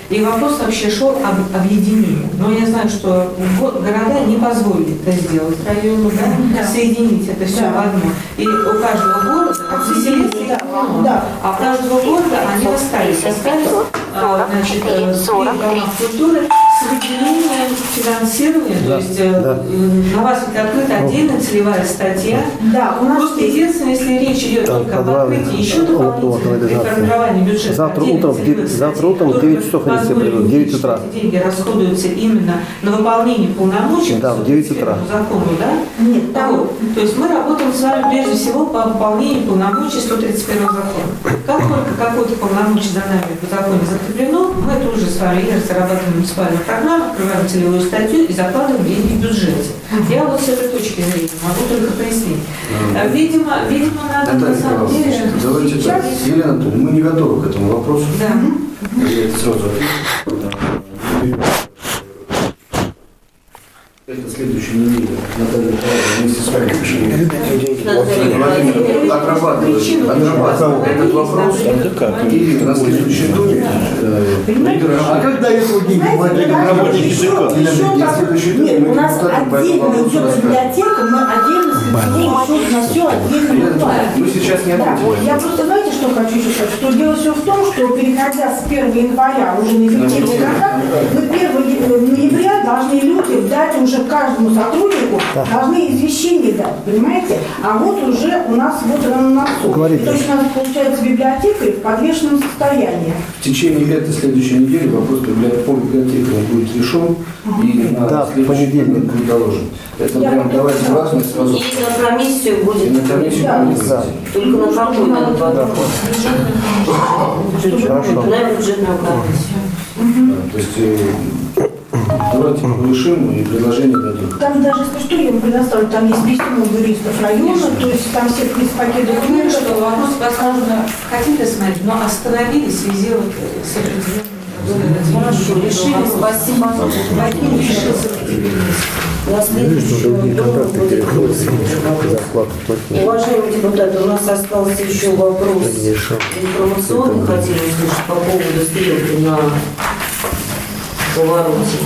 И вопрос вообще шел об объединении. Но я знаю, что го- города не позволили это сделать району, да, соединить это все в одно. И у каждого города, заселиться, их много. Да. а у каждого города они остались. Остались, а, значит, э, в домах культуры с выделением финансирования, то есть э, э, на вас ведь открыта отдельная целевая статья. да, у нас Просто единственное, если речь идет Там только об подвалы, открытии еще канализации. формировании бюджета. Завтра утром завтра утром в которая 9 часов они все придут, в 9 увеличить утра. эти Деньги расходуются именно на выполнение полномочий Да, в по 9 утра. закону, да? Нет, там- Вот. То есть мы работаем с вами прежде всего по выполнению полномочий 131 закона. Как только какое-то полномочие за нами в законе закреплено, мы тут же с вами и разрабатываем муниципальную программу, открываем целевую статью и закладываем деньги в бюджете. Я вот с этой точки зрения могу только пояснить. А, Видимо, видимо, надо на Наталья самом Николаевна, деле... давайте так. Елена Анатольевна, мы не готовы к этому вопросу. Да. Я это сразу. Это следующая неделя. Наталья Николаевна вместе с вами причину отрабатывает почему этот вопрос. И на следующем туре э, А когда этого следующий тур Нет, мы у нас отдельно идет библиотека, мы отдельно специализируем счет на все отдельно мы сейчас не ответим. я просто, знаете, что хочу еще сказать? Что дело все в том, что переходя с 1 января уже на эффективный контракт, мы 1 ноября должны люди дать уже каждому сотруднику, должны извещение дать, понимаете? А вот уже у нас вот на носу. Говорите. И то есть у нас получается библиотека в подвешенном состоянии. В течение этой следующей недели вопрос по библиотекам будет решен и на Да, в следующий будет доложен. Это Я прям давайте тоже разные сразу. И на комиссию И будет. на комиссию Да. будет. Да. Только на какой надо вопрос? Хорошо. На бюджетную комиссию. Да, То есть э, давайте решим и предложение дадим. Там даже, если что, я вам предоставлю, там есть письмо юристов района, то есть там все есть пакет документов. что вопрос, возможно, хотели смотреть, но остановились в связи вот с определенными Хорошо, решили, спасибо. Вадим решил На следующую. Уважаемые депутаты, у нас остался еще вопрос информационный, хотели услышать по поводу стрелки на повороте.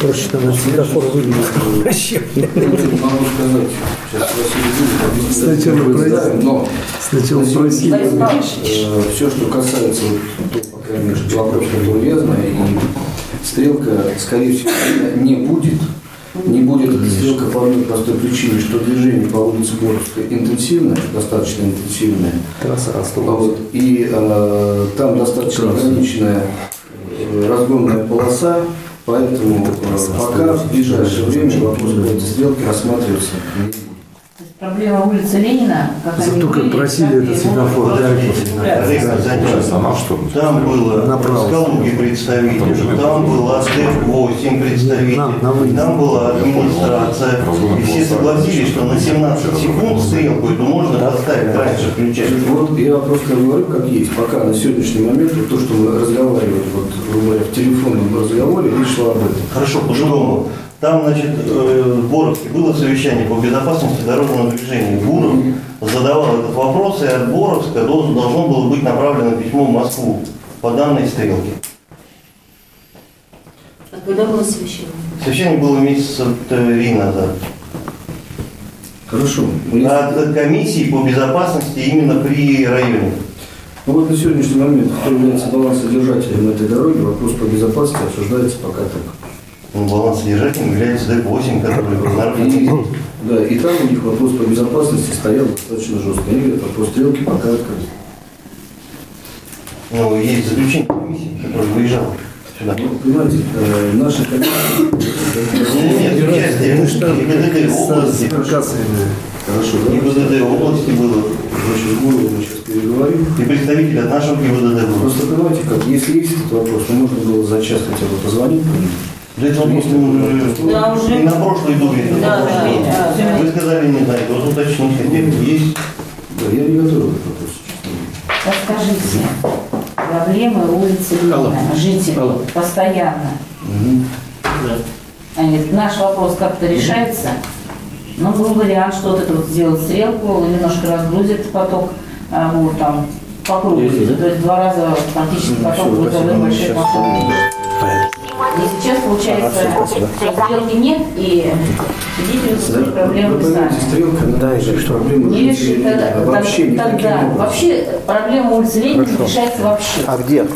Проще там на светофор. Могу Василий будет объяснить. Сначала Сначала на сегодняшний просили. день, э, все, что касается, по крайней вопрос, который и стрелка, скорее всего, не будет. Не будет стрелка по одной простой причине, что движение по улице Боровской интенсивное, достаточно интенсивное. Трасса Ростова. Вот, и э, там достаточно ограниченная э, разгонная полоса, поэтому э, пока в ближайшее время вопрос этой не будет. Проблема улицы Ленина, как они Зато как были, просили этот светофор, да. Она что? Там было Направо. с Калуги представитель, там был АСТ-8 представитель, там была администрация. И все согласились, что на 17 секунд стрелку эту можно поставить раньше включать. Вот я просто говорю, как есть. Пока на сегодняшний момент вот то, что мы разговаривали, вот, в телефонном разговоре, речь шла об этом. Хорошо, по-другому. Там, значит, э, в Боровске было совещание по безопасности дорожного движения. Буров задавал этот вопрос, и от Боровска должно было быть направлено письмо в Москву по данной стрелке. А когда было совещание? Совещание было месяца три назад. Хорошо. От комиссии по безопасности именно при районе. Ну вот на сегодняшний момент, кто является балансодержателем этой дороги, вопрос по безопасности обсуждается пока так. Ну, балансодержателем является ДЭП-8, который разработке. да, и там у них вопрос по безопасности стоял достаточно жестко. Они говорят, вопрос стрелки пока открыт. Ну, есть заключение комиссии, которая выезжала сюда. Ну, понимаете, э, наша комиссия... Нет, участие ГИБДД области. Хорошо, да? ГИБДД области было. Значит, голову мы сейчас переговорим. И представитель от нашего ГИБДД был. Просто понимаете, как, если есть этот вопрос, то можно было за час хотя бы позвонить. Да это вопрос мы Да, уже. и на прошлой думе. Да, да, да. Вы сказали, не знаете, вот уточнить хотели. Есть Да, я не готов этот вопрос. Расскажите, проблемы улицы Ленина, жители постоянно. Они говорят, наш вопрос как-то решается. Ну, был вариант, что вот это вот сделать стрелку, немножко разгрузит поток, а, вот там по кругу. То есть два раза практически поток будет машин. И сейчас получается, что стрелки нет, и этими Вы проблемами сами. стрелка, проблему Не решит тогда, вообще тогда, вообще проблема улицы Ленина решается вообще. А где?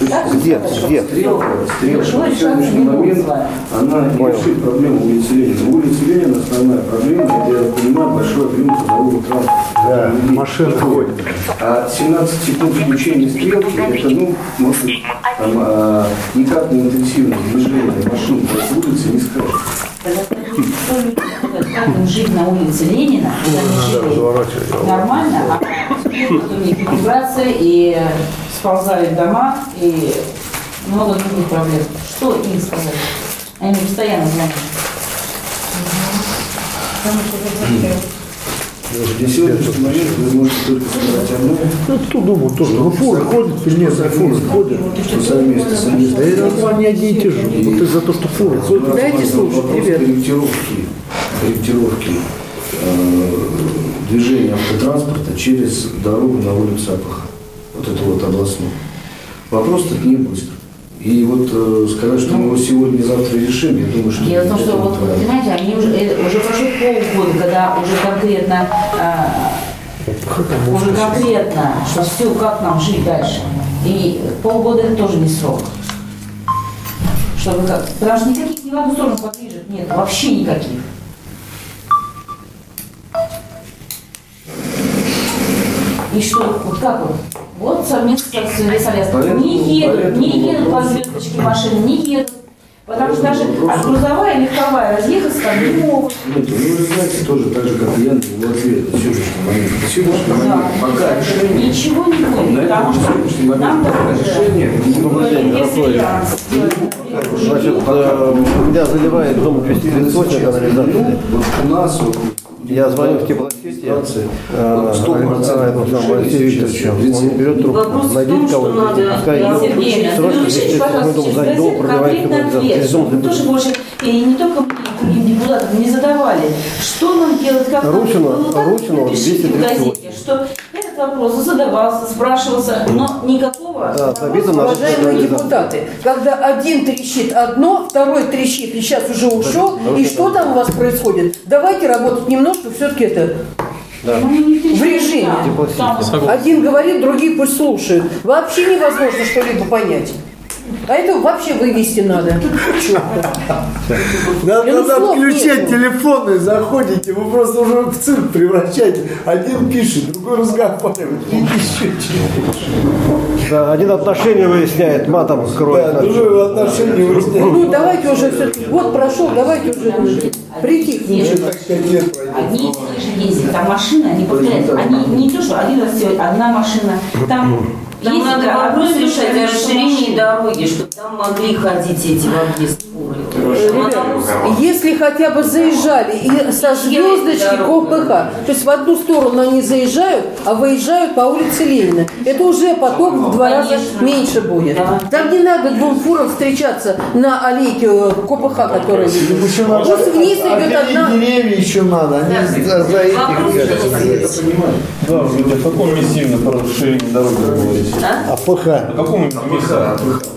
Где? Где? Стрелка, стрелка на сегодняшний момент, она не Понял. решит проблему улицы Ленина. Улица Ленина основная проблема, это, я понимаю, большой объем трудового транспорта. Да, машины ходят. А 17 секунд включения стрелки, это, ну, может быть, там, а, никак не интенсивное движение машин по улице не скажет. Как им жить на улице Ленина, когда они жили нормально, а теперь вот у них и миграция, и сползают дома, и много других проблем. Что им сказать? Они постоянно звонят. На сегодняшний момент вы можете только сказать одно, Ну, кто думал тоже. Ну, фуры ходят, пельмешные фуры ходят. совместно с Да они одни и те же. Вот из-за того, что фуры ходят. Дайте слушать, вопрос ребят. корректировки, корректировки э, движения автотранспорта через дорогу на улицу Апаха, вот эту вот областную. Вопрос тут не быстро. И вот э, сказать, что мы его сегодня-завтра решим, я думаю, что... Дело в том, что, это вот, понимаете, они уже, э, уже прошло полгода, когда уже конкретно, э, уже конкретно, что все, как нам жить дальше. И полгода это тоже не срок. Чтобы как, потому что никаких ни в одну сторону подвижек нет, вообще никаких. И что, вот как вот? Вот совместно с лесолесом. Не едут, не едут по звездочке машины, не едут. Потому что даже а грузовая, легковая разъехаться там не могут. Нет, ну вы знаете тоже так же, как и я, на его ответ на сегодняшний момент. На сегодняшний момент пока решение Ничего не на будет, этом потому что сегодняшний момент нам пока решение Значит, э, меня заливает дом 238 канализации. Вот у нас вот, Я звоню в теплосети, э, вот 100% этому самому Алексею Викторовичу. Он не берет трубку. Вопрос в Найдите том, что кого-нибудь, надо- пускай идет. Сергей, Срочно здесь пожалуйста, мы дом чтобы тоже больше, и не только другим депутатам не задавали, что нам делать, как напишите в 238. газете, что этот вопрос задавался, спрашивался, но никакого Да, Уважаемые депутаты, когда один трещит одно, второй трещит и сейчас уже ушел, и что там у вас происходит? Давайте работать немножко, все-таки это в режиме. Один говорит, другие пусть слушают. Вообще невозможно что-либо понять. А это вообще вывести надо. Надо, надо отключать нету. телефоны, заходите, вы просто уже в цирк превращаете. Один пишет, другой разговаривает, еще. Да, один отношения выясняет, матом кроет. Да, другой отношения выясняет. Ну, давайте уже все-таки, год прошел, давайте уже притихнем. Одни и те же ездят, там машины, они повторяются. Они не то, что один раз сделать, одна машина. Там Там надо вопрос решать о расширении дороги, чтобы там могли ходить эти в объезд фуры. Ребят, если хотя бы заезжали и со звездочки КПХ, то есть в одну сторону они заезжают, а выезжают по улице Ленина, это уже поток в два раза меньше будет. Там не надо двум фурам встречаться на аллейке э, КПХ, которая видит. Еще надо Пусть вниз идет одна. деревья еще надо, они за, за этих. Да, вы говорите, о каком по расширению дороги вы говорите? АПХ. О каком именно месте?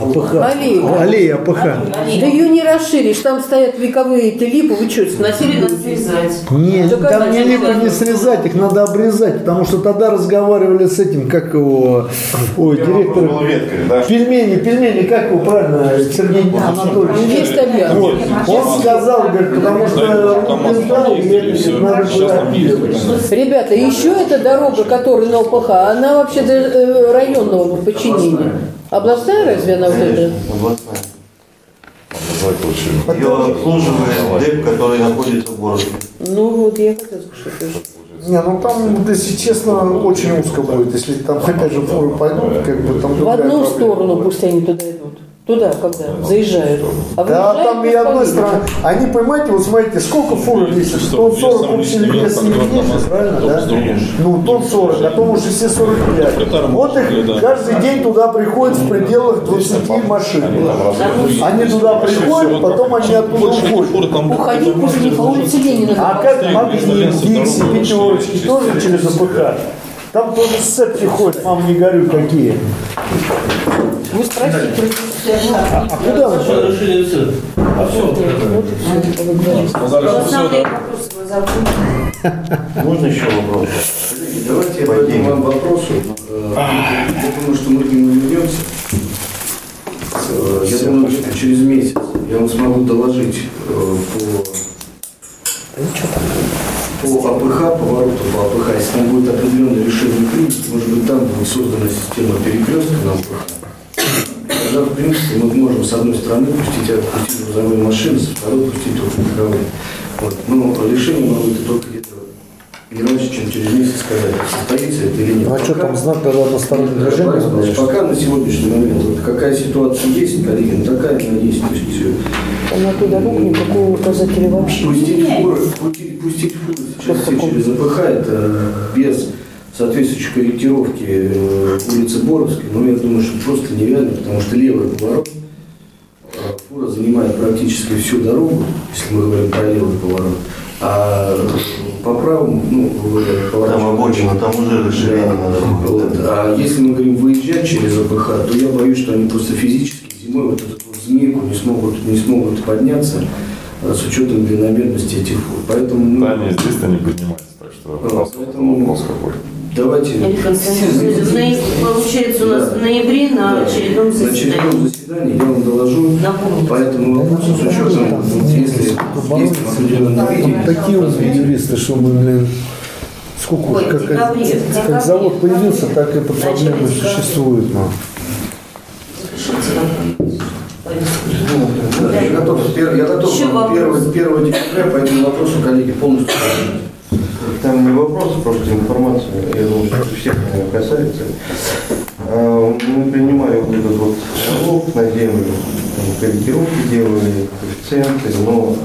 АПХ. Аллейка. Аллея АПХ. Да ее не расширят. Васильевич, там стоят вековые эти липы, вы что, сносили? Надо срезать. Нет, Так там не либо не срезать, их надо обрезать, потому что тогда разговаривали с этим, как его, ой, директор. Пельмени, пельмени, как его правильно, Сергей Анатольевич. Есть. Вот. Он сказал, говорит, потому что это надо. Ребята, еще эта дорога, которая на ОПХ, она вообще до э, районного подчинения. Областная разве она вот эта? Областная. Ее обслуживает ДЭП, который находится в городе. Ну вот, я хотела сказать, что Не, ну там, если честно, очень узко будет, если там опять же фуры пойдут, как бы там В одну сторону пусть они туда идут. Туда, когда заезжают. А Да, там и одной по стороны. Они, понимаете, вот смотрите, сколько фур весит? Тон 40 общий вес не весит, правильно, да? Ну, тон 40, а то уже все 45. Вот их каждый день туда приходят в пределах 20 машин. Они туда приходят, потом они оттуда уходят. Уходить после них по улице Ленина. А как Магнит, Дикси, пятерочки тоже через АПК? Там тоже сцепки ходят, мама не горюй, какие. Вы спросите. А куда вы? Решили все. А все. Сказали, что все, да. Можно еще вопрос? Давайте я пойду вам вопросу. Э, Я думаю, что мы к нему вернемся. Я думаю, что через месяц я вам смогу доложить э, по, по АПХ, повороту по АПХ, если там будет определенное решение принято, может быть, там будет создана система перекрестка на АПХ. Тогда, в принципе, мы можем с одной стороны пустить, отпустить грузовые машины, со второй пустить только легковые. Вот. Но решение может быть только где-то не раньше, чем через месяц сказать, состоится это или нет. Ну а что там знак, когда одностороннее Да, движение? Пока на сегодняшний момент, вот какая ситуация есть, коллеги, ну такая она есть. То есть, э, На ту дорогу никакого указателя вообще пустить нет. фуры, пустить, пустить фуры сейчас все через АПХ, это без соответствующей корректировки э, улицы Боровской, но я думаю, что просто нереально, потому что левый поворот, э, фура занимает практически всю дорогу, если мы говорим про левый поворот, а по правому, ну, Там обочина, там уже расширение надо вот. А если мы говорим выезжать через АПХ, то я боюсь, что они просто физически зимой вот эту вот змейку не смогут, не смогут подняться а, с учетом длинномерности этих фур. Поэтому ну, Здание здесь-то не поднимается, так что вопрос, поэтому вопрос какой. Давайте... Получается у нас в ноябре на очередном На очередном заседании. заседании я вам доложу Напомните. по этому вопросу с учетом, вот, если есть определенное Там видение, такие умные юристы, что мы, блин, сколько Ой, как, декабре, как завод появился, так декабря. существует. ну. Да, я готов, я готов Еще вам вопрос. 1, 1 декабря по этому вопросу, коллеги, полностью. Там не вопрос, просто информация, я думаю, что всех наверное, касается. А, Мы принимали вот этот вот налог на землю, корректировки делали, коэффициенты, но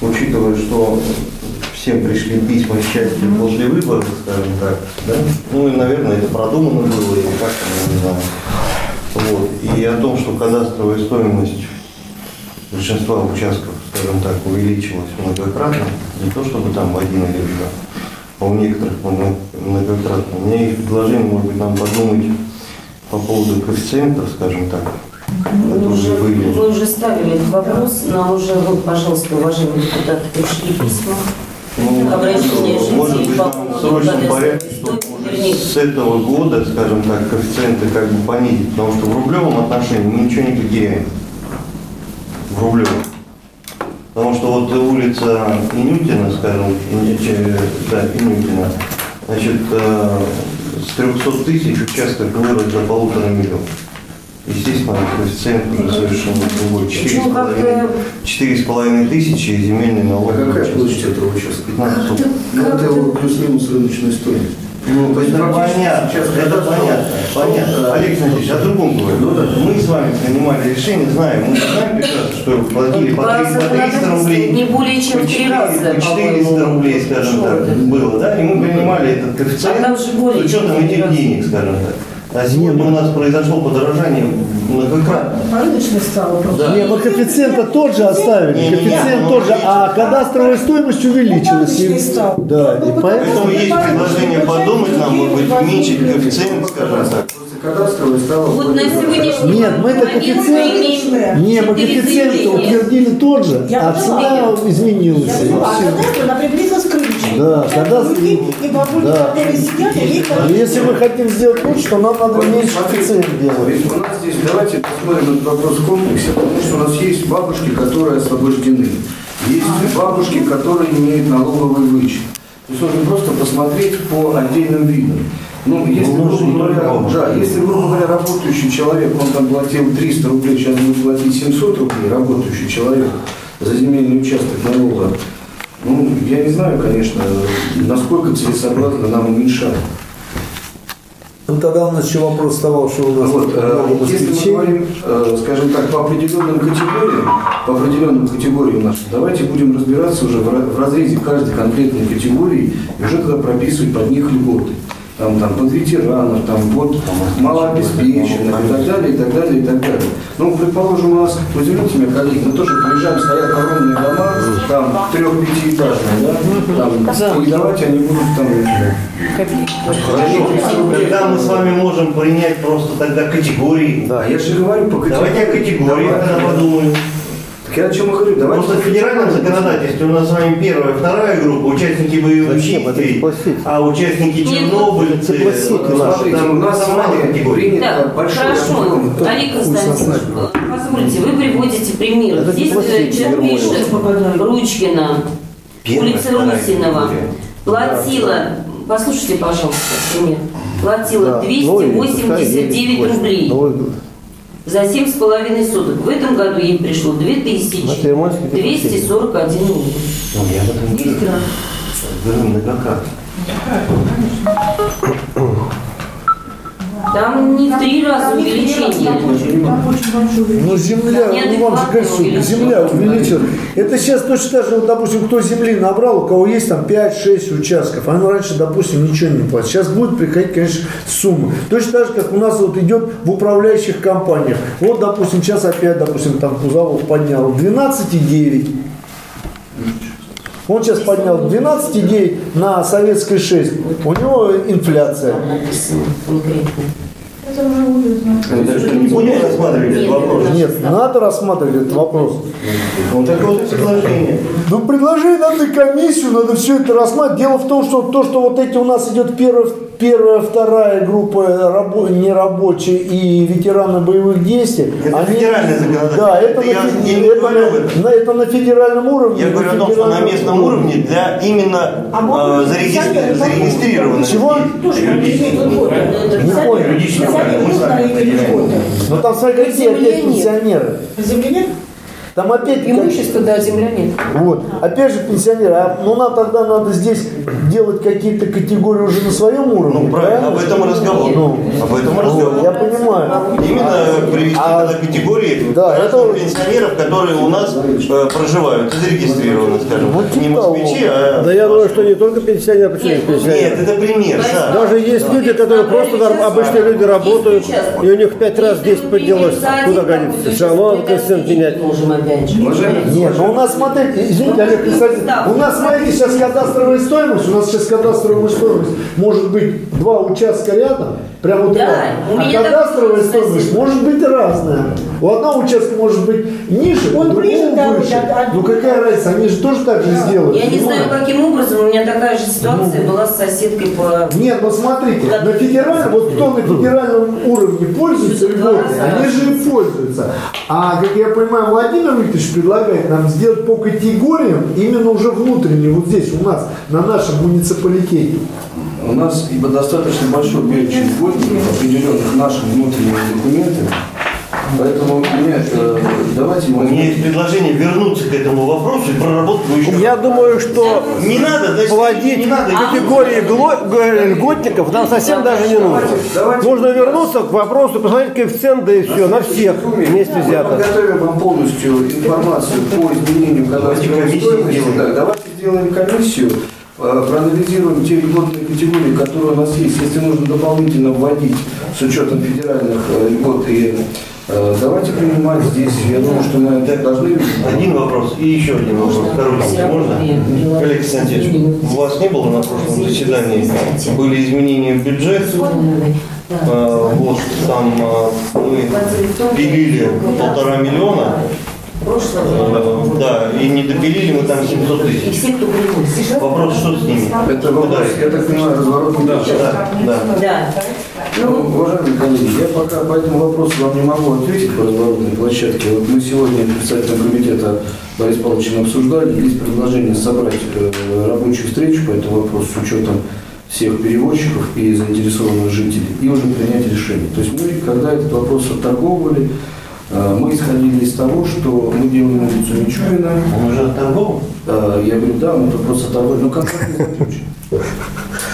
м, учитывая, что всем пришли письма счастья после выборов, скажем так, да? ну и, наверное, это продумано было, или как я не знаю. Вот. И о том, что кадастровая стоимость большинства участков, скажем так, увеличилась многократно, не то чтобы там в один или два, а у некоторых много- многократно. У меня есть предложение, может быть, нам подумать по поводу коэффициентов, скажем так, Мы уже, которые были. мы уже ставили этот вопрос, нам уже, вот, пожалуйста, уважаемые депутаты, пришли письма. Ну, Обращение может быть, по нам в срочном порядке, чтобы уже с этого года, скажем так, коэффициенты как бы понизить, потому что в рублевом отношении мы ничего не потеряем. В рублевом. Потому что вот улица Инютина, скажем, че- да, Инютина, значит, э, с 300 тысяч участок вырос до полутора миллионов. Естественно, коэффициент уже совершенно другой. Четыре с Почему половиной- как-то- четыре с половиной тысячи и земельный налог. А какая площадь этого участка? 15 соток. Ну, это его плюс-минус рыночная стоимость. Ну, То есть это понятно, сейчас это понятно, понятно. Олег Александрович, о другом говорю. Мы с вами принимали решение, знаем, мы знаем прекрасно, что платили по, По 300, по 300 рублей. не более чем по в три 400, раза, по 400 по-моему. рублей, скажем так, было, да, и мы принимали этот А коэффициент там же более с учетом этих денег, скажем так. А сегодня у нас произошло подорожание многократно. Рыночный стал просто. Не, мы коэффициента тот же оставили, Не-не-не, коэффициент ну, тот же, а кадастровая стоимость увеличилась. И- Рыночный стал. Да, и Поэтому поэтому... есть предложение подумать нам, может быть, уменьшить коэффициент, скажем так. кадастровая стала... Вот на сегодняшний Нет, мы это коэффициент, не, мы коэффициент утвердили тот же, Я а цена изменилась. А кадастр, она крышей. Да, и бабульки, да. которые сидят, и их Но если мы хотим сделать лучше, то нам надо меньше коэффициент делать. у нас здесь, давайте посмотрим этот вопрос в комплексе, потому что у нас есть бабушки, которые освобождены. Есть бабушки, которые имеют налоговый вычет. То есть нужно просто посмотреть по отдельным видам. Ну, если, грубо говоря, да, если, грубо говоря, работающий человек, он там платил 300 рублей, сейчас будет платить 700 рублей, работающий человек за земельный участок налога, ну, я не знаю, конечно, насколько целесообразно нам уменьшать. Ну тогда у нас еще вопрос вставал, что у нас Вот, э, много если мы говорим, э, скажем так, по определенным категориям, по определенным категориям нашим, давайте будем разбираться уже в разрезе каждой конкретной категории и уже тогда прописывать под них льготы. Там, там, под ветеранов, там, вот, малообеспеченных и так далее, и так далее, и так далее. Ну, предположим, у нас, ну, извините меня, коллеги, мы тоже приезжаем, стоят огромные дома, там, трех-пятиэтажные, да, там, и давайте они будут там, Хорошо. Тогда мы с вами можем принять просто тогда категории. да, я же говорю по категории. Давайте о категориях тогда подумаем. Так я о чем и говорю, давайте... Просто в федеральном законодательстве у нас с вами первая, вторая группа, участники боевых действий, а участники чернобыльцы. Смотрите, там у нас с там мало вами категорий. принято Так, большой хорошо. Олег Константинович, позвольте, вы приводите пример. Это Здесь э, человек пишет, Ручкина, Первая, улица Русинова, платила, послушайте, пожалуйста, пример, платила Да. Ну, и пускай едет 289 больше. рублей Ну, за 7,5 суток. В этом году ей пришло На Первомайске это 2241 рубль. Ну, я об этом говорю. Говорю, многократно. Там не в три раза увеличение. Ну, земля, ну, вам же говорят, земля увеличилась. Это сейчас точно так же, вот, допустим, кто земли набрал, у кого есть там 5-6 участков, оно раньше, допустим, ничего не платит. Сейчас будет приходить, конечно, сумма. Точно так же, как у нас вот идет в управляющих компаниях. Вот, допустим, сейчас опять, допустим, там Кузовов поднял 12,9. Он сейчас поднял 12,9 на советской 6. У него инфляция. Это уже уютно. Это что, не будем рассматривать этот вопрос? Нет, надо рассматривать этот вопрос. Вот такое вот предложение. Ну, предложение надо комиссию, надо все это рассматривать. Дело в том, что то, что вот эти у нас идет первая, первая вторая группа рабо- нерабочие и ветераны боевых действий. Это федеральное законодательство. Да, это, Это на, я фе- не это на- это на федеральном уровне. Я говорю о том, что на местном уровне для именно А э, зарегистри- зарегистрированных Чего? Не понял. Пенсионерам нужно иметь льготы. Но там, какие Земли опять пенсионеры. Земли нет? Там опять Имущество, да, земля нет. Вот. Опять же, пенсионеры, а, ну нам тогда надо здесь делать какие-то категории уже на своем уровне. Ну, правильно, об этом разговор. Ну, Об этом вот, разговор. я понимаю. Именно привести А- тогда категории Да, это- пенсионеров, которые у нас э, проживают зарегистрированы, скажем. Вот не типа москвичи, а... Да я думаю, что не только пенсионеры, почему не Нет, пенсионеры? это пример, Саш. Даже есть люди, которые просто нар- обычные люди работают, и у них пять раз здесь поднялось. Куда годится? Все равно коэффициент менять. Опять же. Нет, ну у нас, смотрите, извините, Олег Константинович, у нас, смотрите, сейчас кадастровая стоимость, у нас сейчас кадастровая стоимость может быть два участка рядом, прямо вот Да, рядом, у а меня кадастровая такой стоимость может быть разная. У одного участка может быть ниже, у Он другого ближе, да, выше. да, да. Ну какая разница, они же тоже так же сделают. Я не знаю, каким образом, у меня такая же ситуация была с соседкой по... Нет, ну смотрите, на федеральном, вот кто на федеральном уровне пользуется льготой, они же и пользуются. А, как я понимаю, Владимир Викторович предлагает нам сделать по категориям именно уже внутренне, вот здесь у нас, на нашем муниципалитете. У нас ибо достаточно большой перечень определенных нашими внутренними документами. Поэтому нет, э, давайте У мы... меня есть предложение вернуться к этому вопросу и проработать его еще. Я думаю, что Не надо, значит, вводить не надо. категории гло- льготников нам совсем даже не нужно. Давайте- Нужно вернуться к вопросу, посмотреть коэффициент, да и все, на всех вместе Мы взято. подготовим вам полностью информацию по изменению кадастровой стоимости. Да, давайте сделаем комиссию, э, проанализируем те льготные категории, которые у нас есть, если нужно дополнительно вводить с учетом федеральных э, льгот и давайте принимать здесь. Я думаю, что мы это должны... Один вопрос и еще один вопрос. Коротенький, можно? Олег Константинович, у вас не было на прошлом заседании? Были изменения в бюджет, Э, Вот там э, мы пилили полтора миллиона. Э, Да, и не допилили мы там 700 И тысяч. все, кто. Вопрос, что с ними? Это вопрос, я так понимаю, площадь. да, да. Да. Ну, уважаемые коллеги, я пока по этому вопросу вам не могу ответить по разворотной площадке. Вот мы сегодня председателем комитета Борис Павловичем обсуждали, есть предложение собрать э, рабочую встречу по этому вопросу с учетом всех перевозчиков и заинтересованных жителей и уже принять решение. То есть мы, когда этот вопрос отторговывали, э, мы исходили из того, что мы делаем улицу Мичурина. Он уже отторгован? Э, Я говорю, да, мы просто торговали, но контракт не заключен.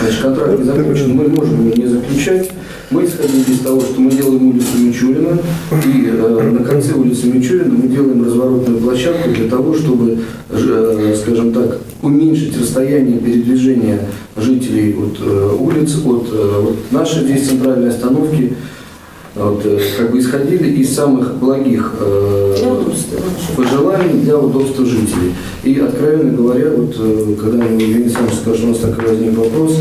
Значит, контракт не заключен, мы можем его не заключать. Мы исходили из того, что мы делаем улицу Мичурина, и э, на конце улицы Мичурина мы делаем разворотную площадку для того, чтобы, э, скажем так, уменьшить расстояние передвижения жителей от э, улиц, от э, вот нашей здесь центральной остановки, вот, э, как бы исходили из самых благих э, пожеланий для удобства жителей. И, откровенно говоря, вот э, когда Евгений Александрович сказал, что у нас такой возник вопрос,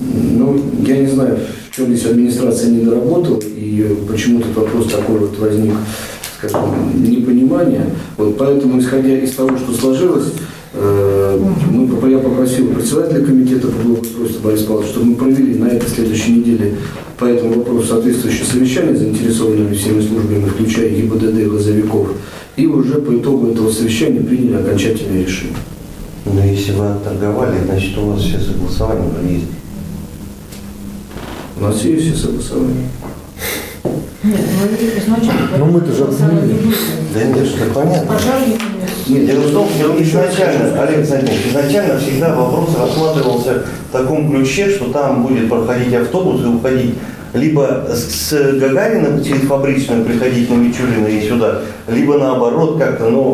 ну, я не знаю, чем здесь администрация не доработала, и почему этот вопрос такой вот возник, скажем, непонимание. Вот поэтому, исходя из того, что сложилось, э, мы, я попросил председателя комитета по благоустройству Бориса Павловича, чтобы мы провели на этой следующей неделе по этому вопросу соответствующее совещание с заинтересованными всеми службами, включая ГИБДД и лазовиков, и уже по итогу этого совещания приняли окончательное решение. Но если вы отторговали, значит у вас все согласования есть. У нас есть все согласования. Нет, ну изначально. Ну мы-то же отменили. Да нет, что понятно. Нет, дело в том, что изначально, Олег Владимирович, изначально всегда вопрос рассматривался в таком ключе, что там будет проходить автобус и уходить либо с Гагарина через фабричную приходить на Мичурина и сюда, либо наоборот как-то, но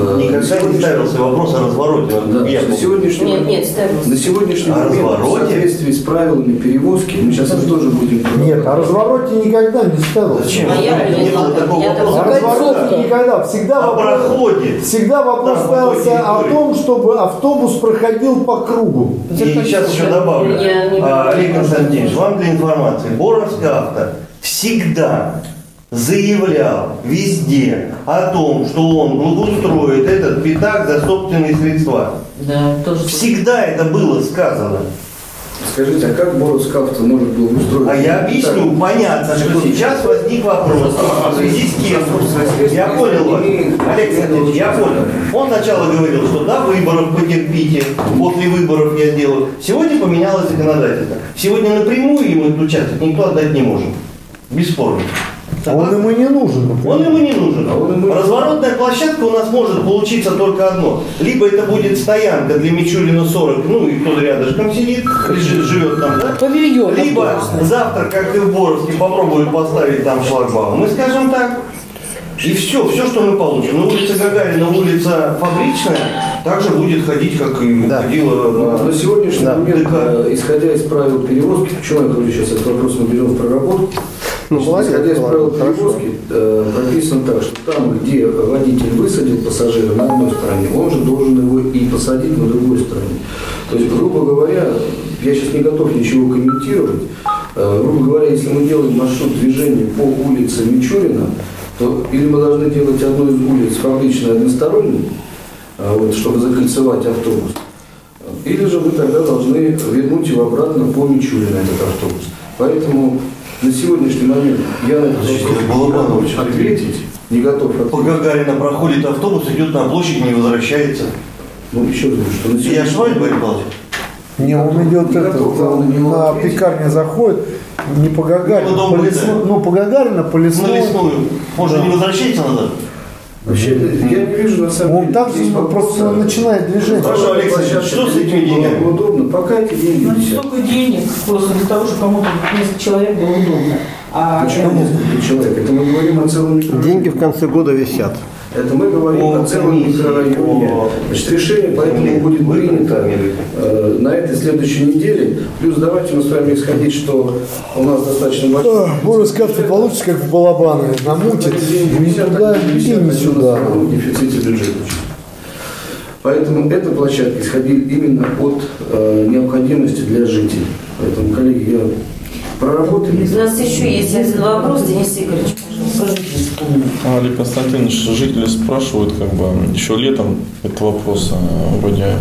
Э, никогда не ставился вопрос о развороте. Да, я на сегодняшний Нет, ставился. На сегодняшний момент в соответствии с правилами перевозки, мы сейчас это тоже будем Нет, о развороте никогда не ставилось. Зачем? А я не было такого вопроса. О развороте никогда. Всегда О вопрос, проходе. всегда вопрос Да, ставился о том, чтобы автобус проходил по кругу. И сейчас еще добавлю. А. Олег Константинович, вам для информации. Боровская авто всегда заявлял везде о том, что он благоустроит этот пятак за собственные средства. Да, тоже. Всегда это было сказано. Скажите, а как Боровскавто может был устроить? А я объясню, понятно, что сейчас возник вопрос в связи с кем. Я понял вас. Олег Константинович, я понял. Он сначала говорил, что до выборов потерпите, после выборов я сделаю. Сегодня поменялось законодательство. Сегодня напрямую ему этот участок никто отдать не может. Бесспорно. Он ему не нужен. Он ему не нужен. А он ему- Разворотная площадка у нас может получиться только одно. Либо это будет стоянка для Мичурина 40, ну и кто рядышком сидит, лежит, живет там, да? Павильон Либо завтра, как и в Боровске, попробуют поставить там шлагбаум. Мы скажем так. И все, все, что мы получим. На улице Гагарина, улица Фабричная, также будет ходить, как и Да. ходила Но на... на сегодняшний Да. момент, ДК. э, исходя из правил перевозки, почему я говорю сейчас этот вопрос мы берем в проработку, Ну, молодец, исходя из ладно, правил перевозки, э, прописано так, что там, где водитель высадил пассажира на одной стороне, он же должен его и посадить на другой стороне. То есть, грубо говоря, я сейчас не готов ничего комментировать, Э, грубо говоря, если мы делаем маршрут движения по улице Мичурина, то или мы должны делать одну из улиц фабричной односторонней, а, вот, чтобы закольцевать автобус, или же мы тогда должны вернуть его обратно по Мичурина, этот автобус. Поэтому на сегодняшний момент я на этот это не готов ответить, не готов По ответить. Гагарина проходит автобус, идет на площадь, не возвращается. Ну, еще раз говорю, что на Я сегодняшний ошибаюсь, Борис. Павлович? Не, он идет готов, главное, не на пекарне заходит, не по Гагарину, Ну, по лесной- ну по Гагарину, по На лесной. лесную. Может, не возвращается назад? Вообще, я не вижу на самом Он деле... так же здесь вопрос, просто начинает движение. Хорошо, Алексей, площадка что с этими деньгами? Удобно, пока эти деньги Ну, не столько денег, просто для того, чтобы кому-то несколько человек было удобно. А Почему несколько человек? Это мы говорим о целом. Деньги в конце года висят. Это мы говорим По о целом микрорайоне. Значит, решение поэтому будет принято э, на этой следующей неделе. Плюс давайте мы с вами исходить, что у нас достаточно большой... Боровская авто получится как в балабаны, намутит ни туда, и ни сюда. дефиците бюджета. Поэтому эта площадка исходила именно от э, необходимости для жителей. Поэтому, коллеги, я проработали. У нас еще есть один вопрос, Денис Игоревич, пожалуйста. Олег Константинович, жители спрашивают, как бы, еще летом этот вопрос а, вроде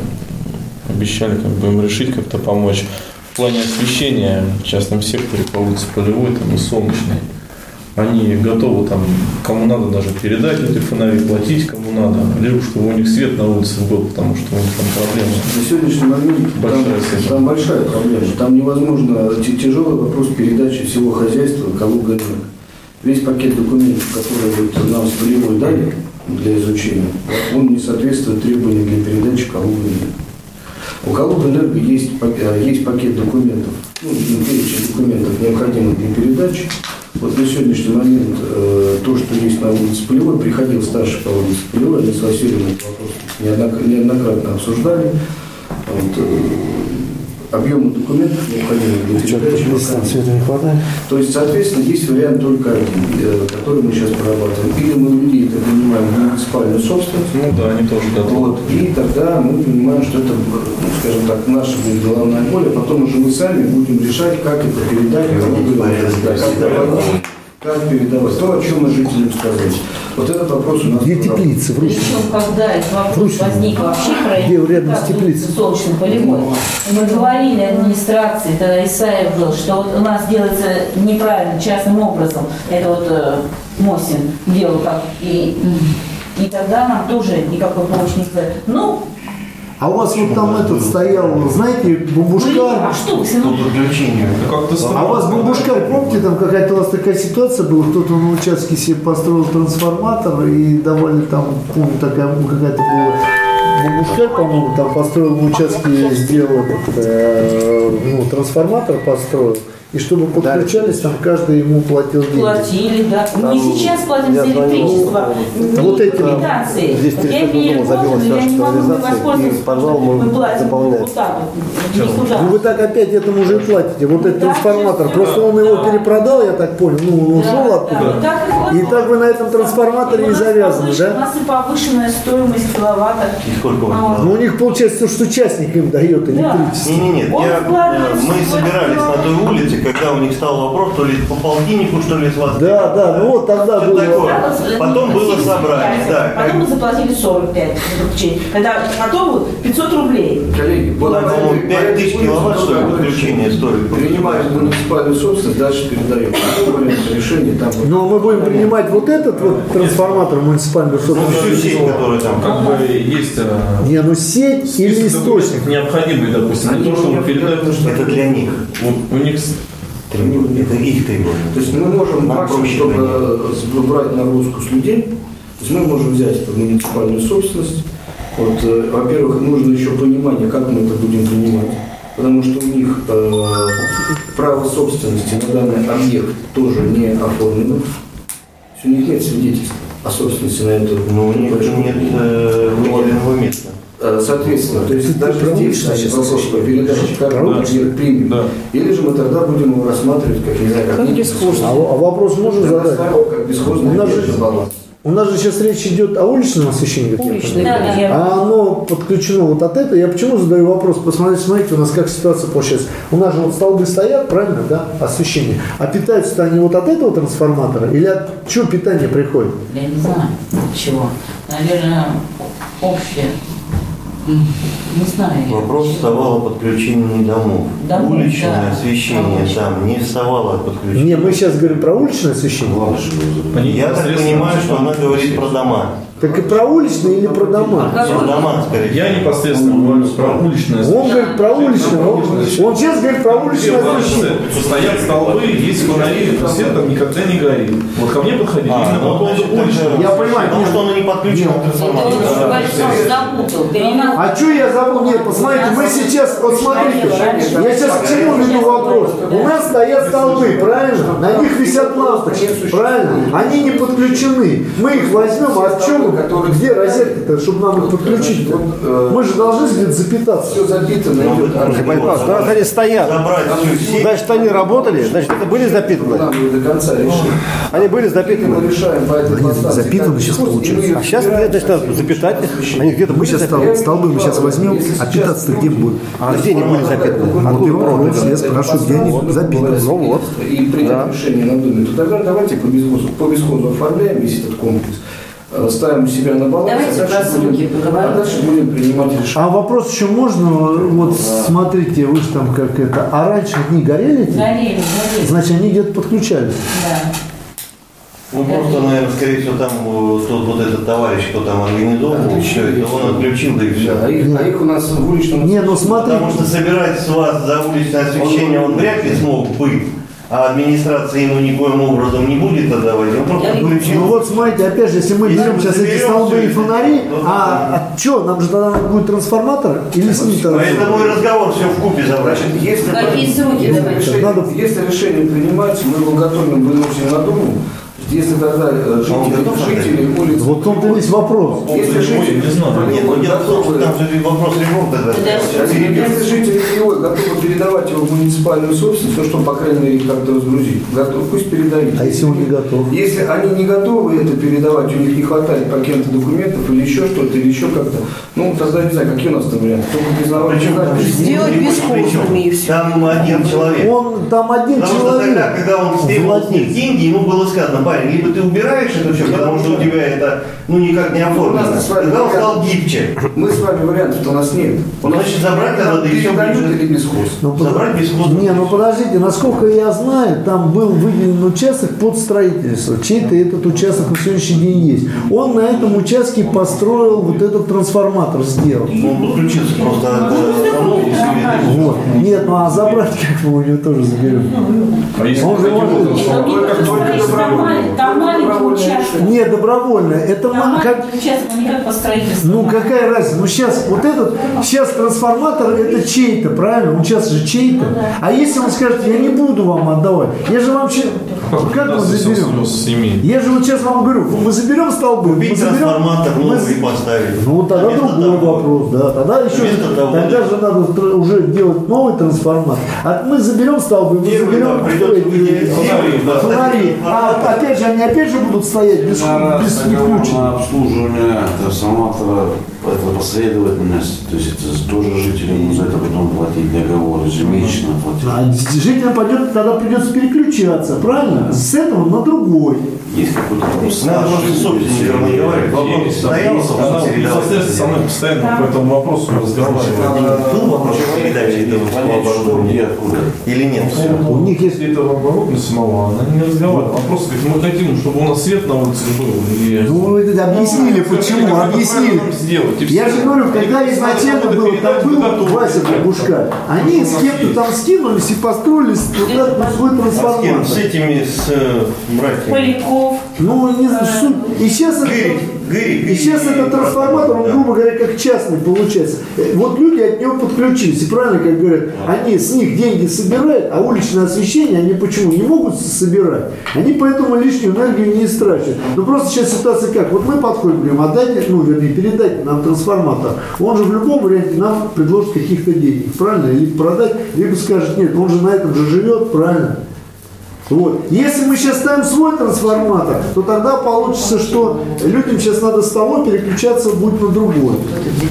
обещали как бы им решить, как-то помочь. В плане освещения в частном секторе по улице Полевой там и Солнечной. Они готовы там, кому надо даже передать эти фонари, платить кому надо, лишь чтобы у них свет на улице был, потому что у них там проблемы. На сегодняшний момент Большая там, там большая проблема. Там невозможно, тяжелый вопрос передачи всего хозяйства Калуга энерго. Весь пакет документов, которые вот нам с полевой дали для изучения, он не соответствует требованиям для передачи Калуга энерго. У Калуга энерго есть, э, есть пакет документов, ну, перечень документов, необходимых для передачи. Вот на сегодняшний момент э, то, что есть на улице Полевой, приходил старший по улице Полевой, они с Васильевым этот вопрос неоднок- неоднократно обсуждали. Вот, э, объемы документов, необходимых для передачи. пока нет. Света не хватает? То есть, соответственно, есть вариант только один, э, который мы сейчас прорабатываем. Или мы у людей это принимаем в муниципальную собственность, Ну да, они тоже готовы. вот, и тогда мы понимаем, что это, ну, скажем так, наша будет головная боль, а потом уже мы сами будем решать, как это передать, кому передать, как как передавать. То, о чем мы жителям сказали. Вот этот вопрос у нас Где проработан. теплицы в Русине? Причем, когда этот вопрос возник вообще про Где рядом с теплицей? солнечный полевой, мы говорили администрации, тогда Исаев был, что вот у нас делается неправильно, частным образом. Это вот э, Мосин делал как и, и тогда нам тоже никакой помощи не сказали. Ну, А у вас вот там этот стоял, знаете, блин, бабушка. а что. Как-то А у вас бабушка, помните, там какая-то у вас такая ситуация была, кто-то на участке себе построил трансформатор и давали там, помню, такая ну, какая-то была бабушка, по-моему, там построил на участке, сделал этот, э, ну, трансформатор построил. И чтобы подключались, там каждый ему платил деньги. платили, да. Мы и сейчас платим за звонил, электричество. ну, Не вот эти, квитанции. здесь Вот я имею дома забилась я не могу воспользоваться, и мы мы платим заполняем. вот так вот, никуда. Ну вы так опять этому же и платите. Вот этот Да, трансформатор. Просто он да. его перепродал, я так понял. Ну, он ушел Да, оттуда. да, так и И так вы на этом трансформаторе И и завязаны, повыш- У да? нас и повышенная стоимость киловатта. И сколько у вас? А. Ну у них получается, что участник им дает электричество. Не, не, нет, мы собирались на той улице, когда у них стал вопрос, то ли по полтиннику, что ли, с вас. Да, да, ну вот тогда Что было. такое? Вот, Потом э, было 75, собрание, да. Потом мы заплатили 45 за подключение. Когда потом вот 500 рублей. Коллеги, вот Там, по-моему, 5 тысяч киловатт, что ли, подключение стоит. Принимаем муниципальную собственность, дальше передаем. Решения там. Но мы будем принимать вот этот вот трансформатор муниципальную Ну, собственность. всю сеть, которая там. Как бы есть э, Не, ну сеть или источник. необходимый, допустим, не то, чтобы не передать. Это для них. Вот у них Требования. Это их требования. То есть мы можем Нам максимум только брать нагрузку с людей. То есть мы можем взять это муниципальную собственность. Вот, э, во-первых, нужно еще понимание, как мы это будем принимать. Потому что у них э, право собственности на данный объект тоже не оформлено. То есть у них нет свидетельств о собственности на эту Но у них нет э, выделенного места. Э, Соответственно, то есть даже здесь сейчас вопрос по передаче, как улицу? объект примем. Да. Или же мы тогда будем его рассматривать, как, не знаю, как, некий А, во- а вопрос можно задать? как бесхозный У нас же-. У нас же сейчас речь идет о уличном освещении. как я Уличное, да, да. А оно подключено вот от этого. Я почему задаю вопрос? Посмотрите, смотрите, у нас как ситуация получается. У нас же вот столбы стоят, правильно, да, освещение. А питаются-то они вот от этого трансформатора? Или от чего питание приходит? Я не знаю, от чего. Наверное, общее. Знаю. я. Вопрос вставал о подключении домов. Домов, Уличное да. освещение Конечно. там не вставало о подключении. Не, мы сейчас говорим про уличное освещение. Я так понимаю, что она говорит про дома. Так и про уличное или про дома? Про дома, скорее Я непосредственно говорю про уличное Он говорит про уличное. Он, он сейчас говорит про уличное освещение. Стоят столбы, есть фонари, но свет там никогда не горит. Вот ко мне подходили А, именно ну, по поводу уличного. Я понимаю, Потому что оно не подключено к. Перенал. А что я забыл? Нет, посмотрите, мы сейчас, вот смотрите, я сейчас к чему веду вопрос? У нас стоят столбы, правильно? На них висят лампочки, правильно? Они не подключены. Мы их возьмем, а в чем, где розетка-то, чтобы нам их подключить? Мы же должны где-то запитаться. Все запитано Ну, идет. вот Байпас, раз они стоят, значит они работали, значит это были запитаны. Нам ее до конца решили. Они были Мы запитаны. решаем по этой подстанции. запитаны как сейчас и мы ее А сейчас нет, значит надо запитать. Они где-то Мы были сейчас запитаны. стол- столбы мы сейчас возьмем, а питаться где будут? А где они были запитаны? А Откуда первый вопрос, я спрашиваю, где они запитаны? Ну вот. И принять решение на Думе, то тогда давайте по бесхозу, по бесхозу оформляем весь этот комплекс, ставим себя на баланс, Давайте а про дальше, сроки будем, поговорим. а дальше будем принимать решение. А вопрос еще можно? Вот смотрите, вы же там как это. А раньше они горели? эти? Горели, горели. Значит, они где-то подключались. Да. Ну просто, наверное, скорее всего, там э, тот вот этот товарищ, кто там организовывал все это, он отключил, да и все. А их, а их у нас в уличном... Не, ну смотри. Потому что собирать с вас за уличное освещение он вряд ли смог бы, а администрация ему никоим образом не будет отдавать, он просто Ну отключил. вот смотрите, опять же, если мы Если берем сейчас эти столбы и фонари, то а, что, нам же тогда надо будет трансформатор или с ним Поэтому и разговор все в купе забрать. Если, Какие сроки если, давайте? решение, Надо- если решение принимается, мы его готовим выносим на Думу, если тогда э, жители, готов жители улиц... Вот в том-то весь вопрос. Если жители, Нет, ну дело в том, что там же вопрос ремонта. да. Если жители Кривой готовы передавать его в муниципальную собственность, ну, чтобы, по крайней мере, как-то разгрузить, готовы, пусть передают. А если он не готов? Если они не готовы это передавать, у них не хватает по каким-то документов или еще что-то, или еще как-то, ну, тогда не знаю, какие у нас там варианты. Только признавать, Причем что- там Сделать бесхозными и всё. Там один человек. Он там один Потому что человек. тогда, когда он требовал с них владелец. деньги, ему было сказано, парень, либо ты убираешь это все, потому что у тебя это, ну, никак не оформлено. У нас с вами Тогда он вариант. стал гибче. Мы с вами вариантов-то у нас нет. У нас Значит, забрать надо, и будет. или бесхоз. Ну, Забрать бесхозно. Не, ну подождите, насколько я знаю, там был выделен участок под строительство. Чей-то этот участок на сегодняшний день есть. Он на этом участке построил вот этот трансформатор, сделал. Он подключился просто себе. Вот. Нет, ну а забрать как мы у него тоже заберем? А если Он же может- Только- только добровольно. Там маленький участок. Не, добровольно. Это Там как, маленький участок, он никак по строительству. Ну какая разница? Ну сейчас вот этот, сейчас трансформатор это чей-то, правильно? Он сейчас же чей-то. А если он скажет, я не буду вам отдавать, я же вам как мы заберем? снес с семьи. Я же вот сейчас вам говорю, мы заберем столбы, мы Купить заберем. трансформатор мы новый з- и поставить. Ну тогда Вместо другой того. вопрос, да. Тогда еще Вместо того. тогда же надо уже делать новый трансформатор. А мы заберем столбы, мы Первый, заберем да, эти выделить фонари, да, фонари. А опять же, они опять же будут стоять без, без включения. на обслуживание трансформатора, это последовательность, то есть это тоже жителям нужно это потом платить договор, ежемесячно платить. А жителям пойдет, тогда придется переключаться, правильно? С этого на другой. Есть какой-то вопрос. Надо разговаривать. Вопрос стоял, Она собственно, непосредственно со мной постоянно по этому вопросу разговаривает. Был вопрос передачи этого оборудования откуда. или нет? У них есть Если этого оборудования самого, она не разговаривает. Просто говорит, мы хотим, чтобы у нас свет на улице был. И... Ну, объяснили, Ну, почему, объяснили. правильно сделать, и Я же говорю, когда изначально было, там был Вася Бабушка, они с кем-то там скинулись и построили с- вот этот свой А с кем? С трансформатор. этими, с э, братьями? Поляков. Ну, не знаю, суть. И сейчас это... Гырик. И сейчас этот трансформатор, он, грубо говоря, как частный получается. Э, Вот люди от него подключились. И правильно, как говорят, они с них деньги собирают, а уличное освещение они почему не могут собирать? Они поэтому лишнюю энергию не истрачивают. Ну просто сейчас ситуация как? Вот мы подходим, говорим, отдайте, ну вернее, передайте нам трансформатор. Он же в любом варианте нам предложит каких-то денег, правильно? Или продать, либо скажет, нет, он же на этом же живет, правильно? Вот. Если мы сейчас ставим свой трансформатор, то тогда получится, что людям сейчас надо с того переключаться будет на другой.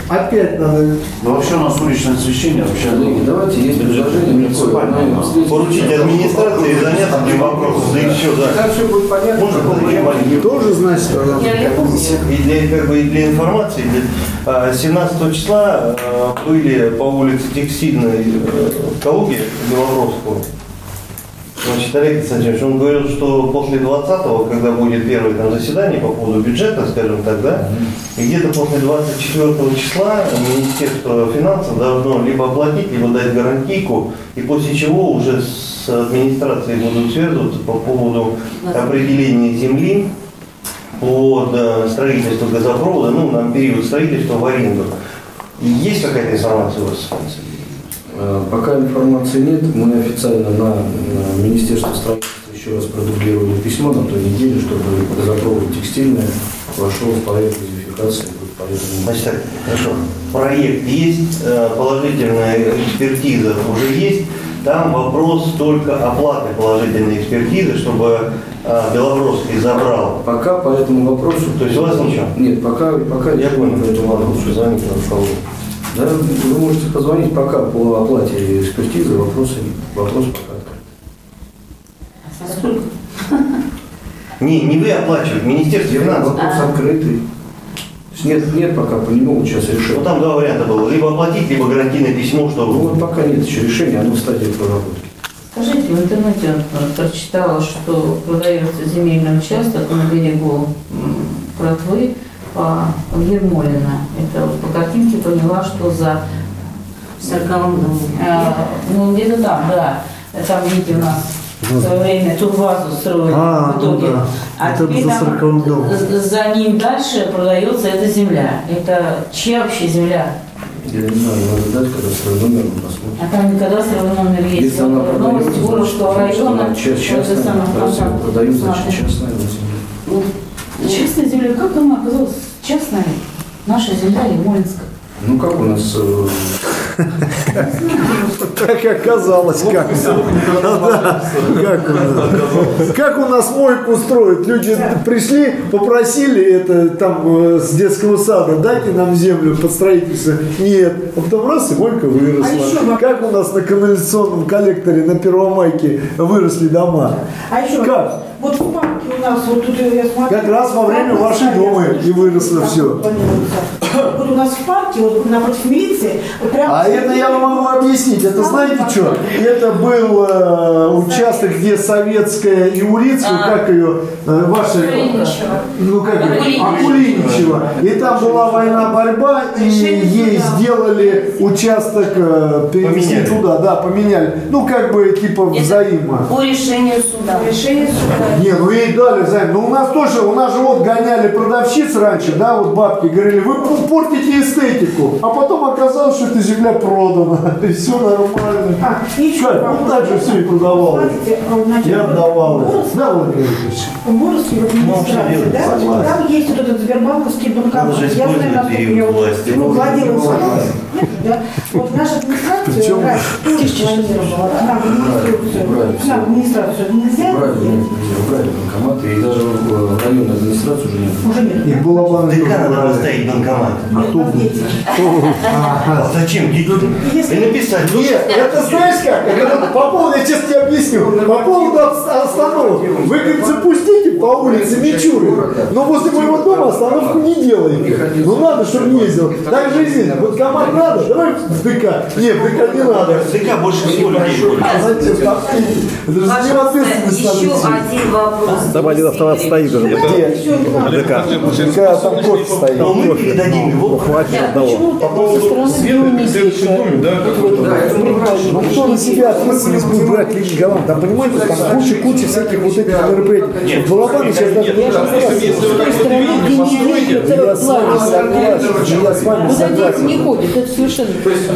Опять надо. Но вообще у нас уличное освещение вообще Коллеги, давайте, есть предложение встретимся. Поручить администрации и заняться этим вопросом. Да все, да. Там все будет понятно. Можно маленький Тоже, значит, тогда. И для, как бы, и для информации, для- а, 17 числа а, были по улице Текстильной э, в Калуге, Белорусскую. Значит, Олег Константинович, он говорил, что после 20-го, когда будет первое там, заседание по поводу бюджета, скажем так, да, и где-то после 24 числа Министерство финансов должно либо оплатить, либо дать гарантийку, и после чего уже с администрацией будут связываться по поводу определения земли под э, строительство газопровода, ну, на период строительства в аренду. Есть какая-то информация у вас? Э, Пока информации нет, мы официально на, на Министерство строительства еще раз продублировали письмо на той неделе, чтобы газопровод текстильный вошел в порядок газификации. Значит так, хорошо. Проект есть, э, положительная экспертиза уже есть. Там вопрос только оплаты положительной экспертизы, чтобы э, Белорусский забрал. Пока по этому вопросу... То есть у вас ничего? Нет, пока, пока Я понял, по этому вопросу. звоните на кого. Да, вы можете позвонить пока по оплате экспертизы, вопросы, вопрос пока открыт. Не, не вы оплачиваете, Министерство финансов. вопрос открытый. То есть Нет, нет пока, не могут сейчас решить. Ну там два варианта было. Либо оплатить, либо гарантийное письмо, Ну что вот пока нет еще решения, оно в стадии проработки. Скажите, в интернете прочитала, что продается земельный участок на берегу Протвы по Ермолина. Это вот по картинке поняла, что за... В 40 году. э, ну, где-то там, да. Там, видите, у нас в свое время турбазу строили А, в итоге. ну да. А Это теперь за там 40-м домом. з- за ним дальше продается эта земля. Это чья вообще земля? Я не знаю, надо дать кадастровый номер, мы посмотрим. А там кадастровый номер есть. Если она Новости продается, Воровского значит, района. частная, раз продают, значит, частная земля. Ну, Частная земля, как она оказалась частная? Наша земля Емолинска. Ну как у нас э, Как оказалось, как. Да, как, у нас. как у нас мойку строят? Люди пришли, попросили это там э, с детского сада, дайте нам землю под строительство. Нет. А потом раз, и мойка А еще выросла. вопрос. Как у нас на канализационном коллекторе на Первомайке выросли дома? А еще Как? Вот в парке у нас, вот тут я смотрю. Как раз во время вашей дома и выросло всё. планируется. Вот у нас в парке, вот напротив милиции, вот прямо... А это я вам могу объяснить. Это знаете что? Это был э, участок, где советская и Урицкая, А. как ее, э, ваша... Ну как ее? Акулиничева. Акулиничева. И там была война, борьба, и ей сделали участок, э, перенесли туда, да, поменяли. Ну как бы типа взаимо. По решению суда. Решение суда. Не, ну ей дали взаим. Ну у нас тоже, у нас же вот гоняли продавщиц раньше, да, вот бабки говорили, вы портите эстетику. А потом оказалось, что эта земля продана. И все нормально. А, и еще Как? Ну так же все и продавалось. Смотрите, а, Я отдавал. Борос- Да, Владимир Ильич. Борский в администрации, да? согласен. Там есть вот этот Сбербанковский банкомат. Он же Я знаю, использует насколько власти. ну, владелец да? Вот наша администрация раньше тоже планировала к нам в администрацию, нам в администрацию нельзя убрали, банкоматы, и даже в районной администрации уже нет. уже нет. И было вам ДК надо поставить банкомат. А зачем? И написать. Нет, это знаешь как? По поводу, я сейчас тебе объясню. По поводу остановок. Вы, говорит, запустите по улице Мичуры, но возле моего дома остановку не делайте. Ну надо, чтобы не ездил. Так же и здесь. Банкомат надо? Давай в ДК. Нет, в ДК не надо. ДК больше всего людей ходит. А зачем? Так, Это же ним ответственность надо Еще один вопрос. Там один автомат стоит уже. Где? ДК. ДК там кофе стоит. Но мы передадим его. Хватит одного. По поводу света, в следующем доме, да, Ну кто на себя ответственность будет брать Лиги Голланд? Там понимаете, там куча-куча всяких вот этих мероприятий. В Балабане сейчас даже не Я с вами согласен, я с вами дети не согласен. Совершенно...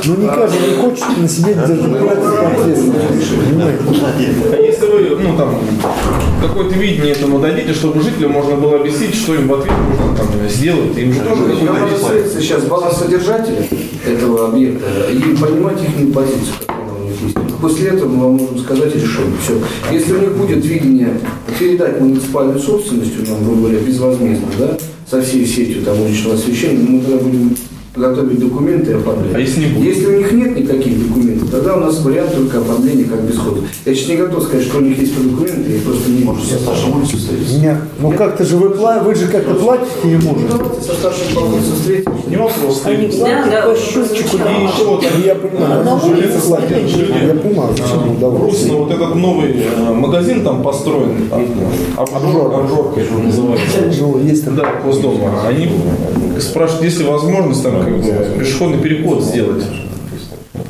Ну не каждый не хочет на себе эту ответственность. А если вы, ну там, какое-то видение этому дадите, чтобы жителям можно было объяснить, что им в ответ нужно там сделать, им же тоже какой-то сейчас балансодержателя этого объекта и понимать их позицию, какая она у них есть. После этого мы вам можем сказать решение. Все. Если у них будет видение передать муниципальную собственность, нам, грубо говоря, безвозмездно, да, со всей сетью там уличного освещения, мы тогда будем готовить документы и оформлять. А если не будет? Если у них нет никаких документов, тогда у нас вариант только оформления как бесхода. Я сейчас не готов сказать, что у них есть документы, я просто не могу. сейчас. Нет, ну как-то же вы, вы же как-то платите ему. Ну, давайте со старшим по улице встретимся. не вопрос. Они И Да, да. по счетчику. вот Ну, Я понимаю, улице платят. стоят. Я понимаю, зачем ему Русно, вот этот новый э, магазин там построен, обжорка это называется. Ну, есть там. Да, Госдома. Они спрашивают, есть ли возможность там как бы, пешеходный переход сделать.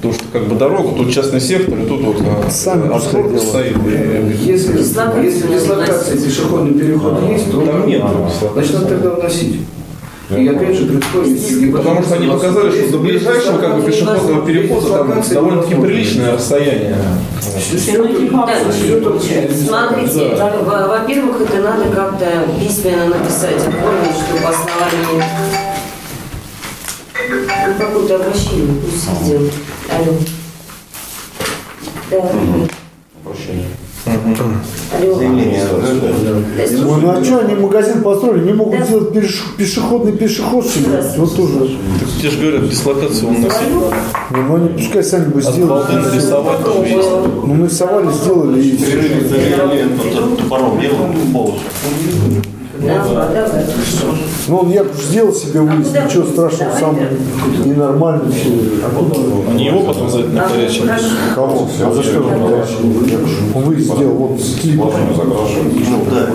Потому что как бы дорога, тут частный сектор, и тут вот э, Сами делают. стоит. Если, Дислокация если дислокация пешеходный переход есть, то Там нет значит надо тогда вносить. И опять же предстоит... Потому что они показали, что до ближайшего как бы пешеходного перехода там довольно-таки приличное расстояние. Да, Смотрите, во- во-первых, это надо как-то письменно написать, оформить, чтобы основание ну, какое-то обращение пусть сделают. Алло. Да. Прощение. Заявление. Ну, ну а что они магазин построили, не могут сделать пешеходный пешеход себе? Вот тоже. Так те же говорят, дислокацию он носит. Ну, ну они пускай сами бы От сделали. балды нарисовать тоже есть. Ну, нарисовали, сделали и все. Топором делал полосу. Ну, он я сделал себе выезд, ничего страшного, сам ненормально все. Они его потом за это на горячем. Кого? А за что он горячий? Он выезд сделал, вот скид. Ну да.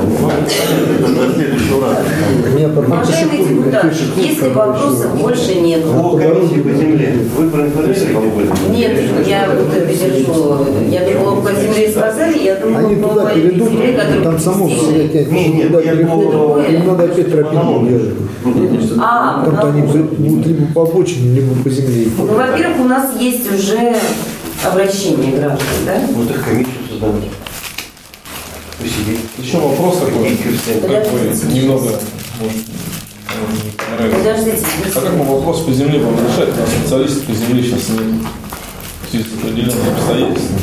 Нет, Уважаемые депутаты, если вопросов больше нет. По комиссии по земле. Вы проинформируете об этом? Нет, я вот это держу. Я думала, по земле сказали, я думала, Они туда перейдут, там само все Не, нет, туда я переходят, им надо опять тропинку делать. А, Там-то они ну, будут либо по обочине, либо по земле. ну, во-первых, у нас есть уже обращение граждан, да? Ну так комиссию создавать. Посидеть. Еще вопрос такой, как бы немного, может. Подождите. А как мы вопрос по земле будем решать? У нас специалистов по земле сейчас нет. В связи с определенными обстоятельствами.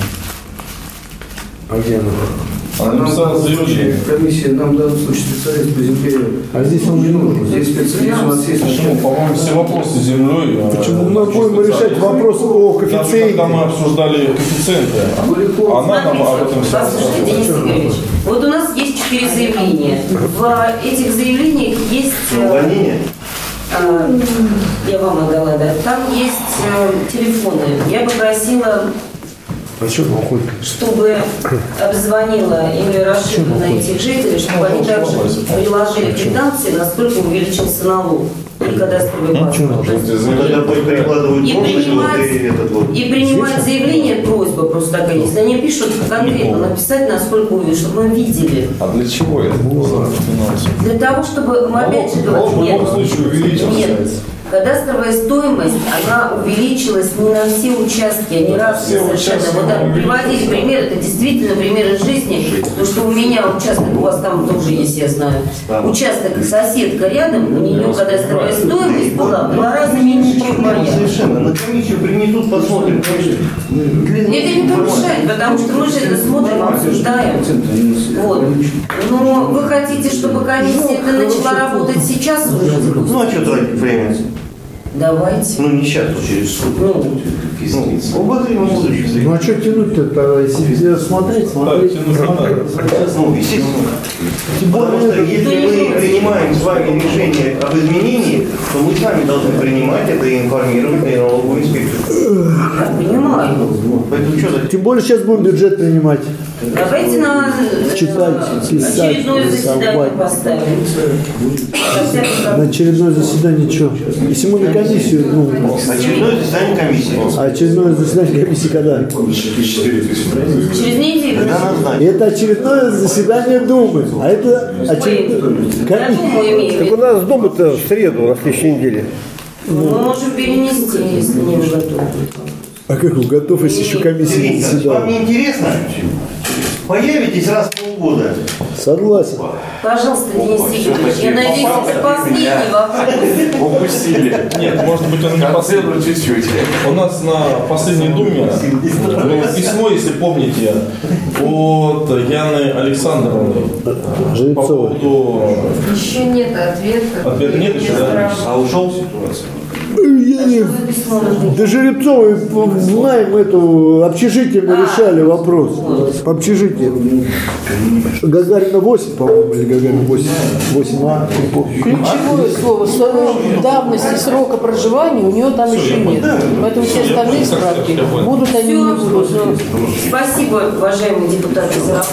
А где она? Комиссия нам в данном случае специалист по земле. А здесь он не нужен. Здесь специалист у нас есть. Почему? По-моему, все вопросы с землей. а, Почему мы будем решать вопрос о коэффициенте? когда мы обсуждали коэффициенты, она нам об этом вся Послушайте, Денис Игоревич, вот у нас есть четыре заявления. В этих заявлениях есть... э, Увольнение? а, Я вам отдала, да. Там есть э, телефоны. Я попросила А что он уходит? чтобы обзвонила или расширила этих жителей, чтобы они также приложили квитанции, насколько увеличился налог и кадастровый паспорт. Ну перекладывают И принимать, и принимать заявление, просьба просто такая, если они пишут конкретно, написать, насколько увеличили, чтобы мы видели. А для чего это? Финансово. Для того, чтобы мы опять же говорим, любом случае увеличился. нет, кадастровая стоимость, она увеличилась не на все участки, они разные все совершенно. Вот так приводили пример, это действительно примеры жизни, потому что у меня участок, у вас там тоже есть, я знаю, участок, соседка рядом, у нее кадастровая стоимость была в два раза меньше, чем моя. Совершенно. На комиссию принесут, посмотрим. Это не помешает, потому что мы же это смотрим, обсуждаем. Вот. Но вы хотите, чтобы комиссия это начала работать сейчас уже? Ну а что тратить время? Давайте. Ну не сейчас, а через суд. Ну, Ну, обозримо будущее. Ну а что тянуть-то, тогда, если смотреть, смотреть, смотреть. Ну, естественно. Потому что если мы принимаем с вами решение об изменении, то мы сами должны принимать это и информировать на налоговую инспекцию. я понимаю. Поэтому что Тем более сейчас будем бюджет принимать. Давайте на э, Читать, писать, очередное заседание рисовать. поставим. На очередное заседание что? Если мы на комиссию, ну, очередное заседание комиссии? а очередное заседание комиссии когда? Через неделю. Это очередное заседание Думы, а это очередное... Так у нас дома-то в среду на следующей неделе. Мы можем перенести, если не готовы. А как вы готов, если еще комиссия не Николаевич, вам заседала? не интересно? Появитесь раз в полгода. Согласен. Пожалуйста, Денис Игоревич, я надеюсь, это последний вопрос. Упустили. Нет, может быть, он не последний. чуть-чуть. У нас на последней думе было письмо, если помните, от Яны Александровны по поводу... Еще нет ответа. Ответа нет еще, да? А ушел? Я не- До Жеребцовой знаем эту общежитие мы решали вопрос. По общежитию. Гагарина 8, по-моему, или Гагарина 8. 8А, не помню. Ключевое слово срок давности срока проживания у нее там еще нет. Поэтому все остальные справки будут они не будут. Спасибо, уважаемые депутаты, за работу.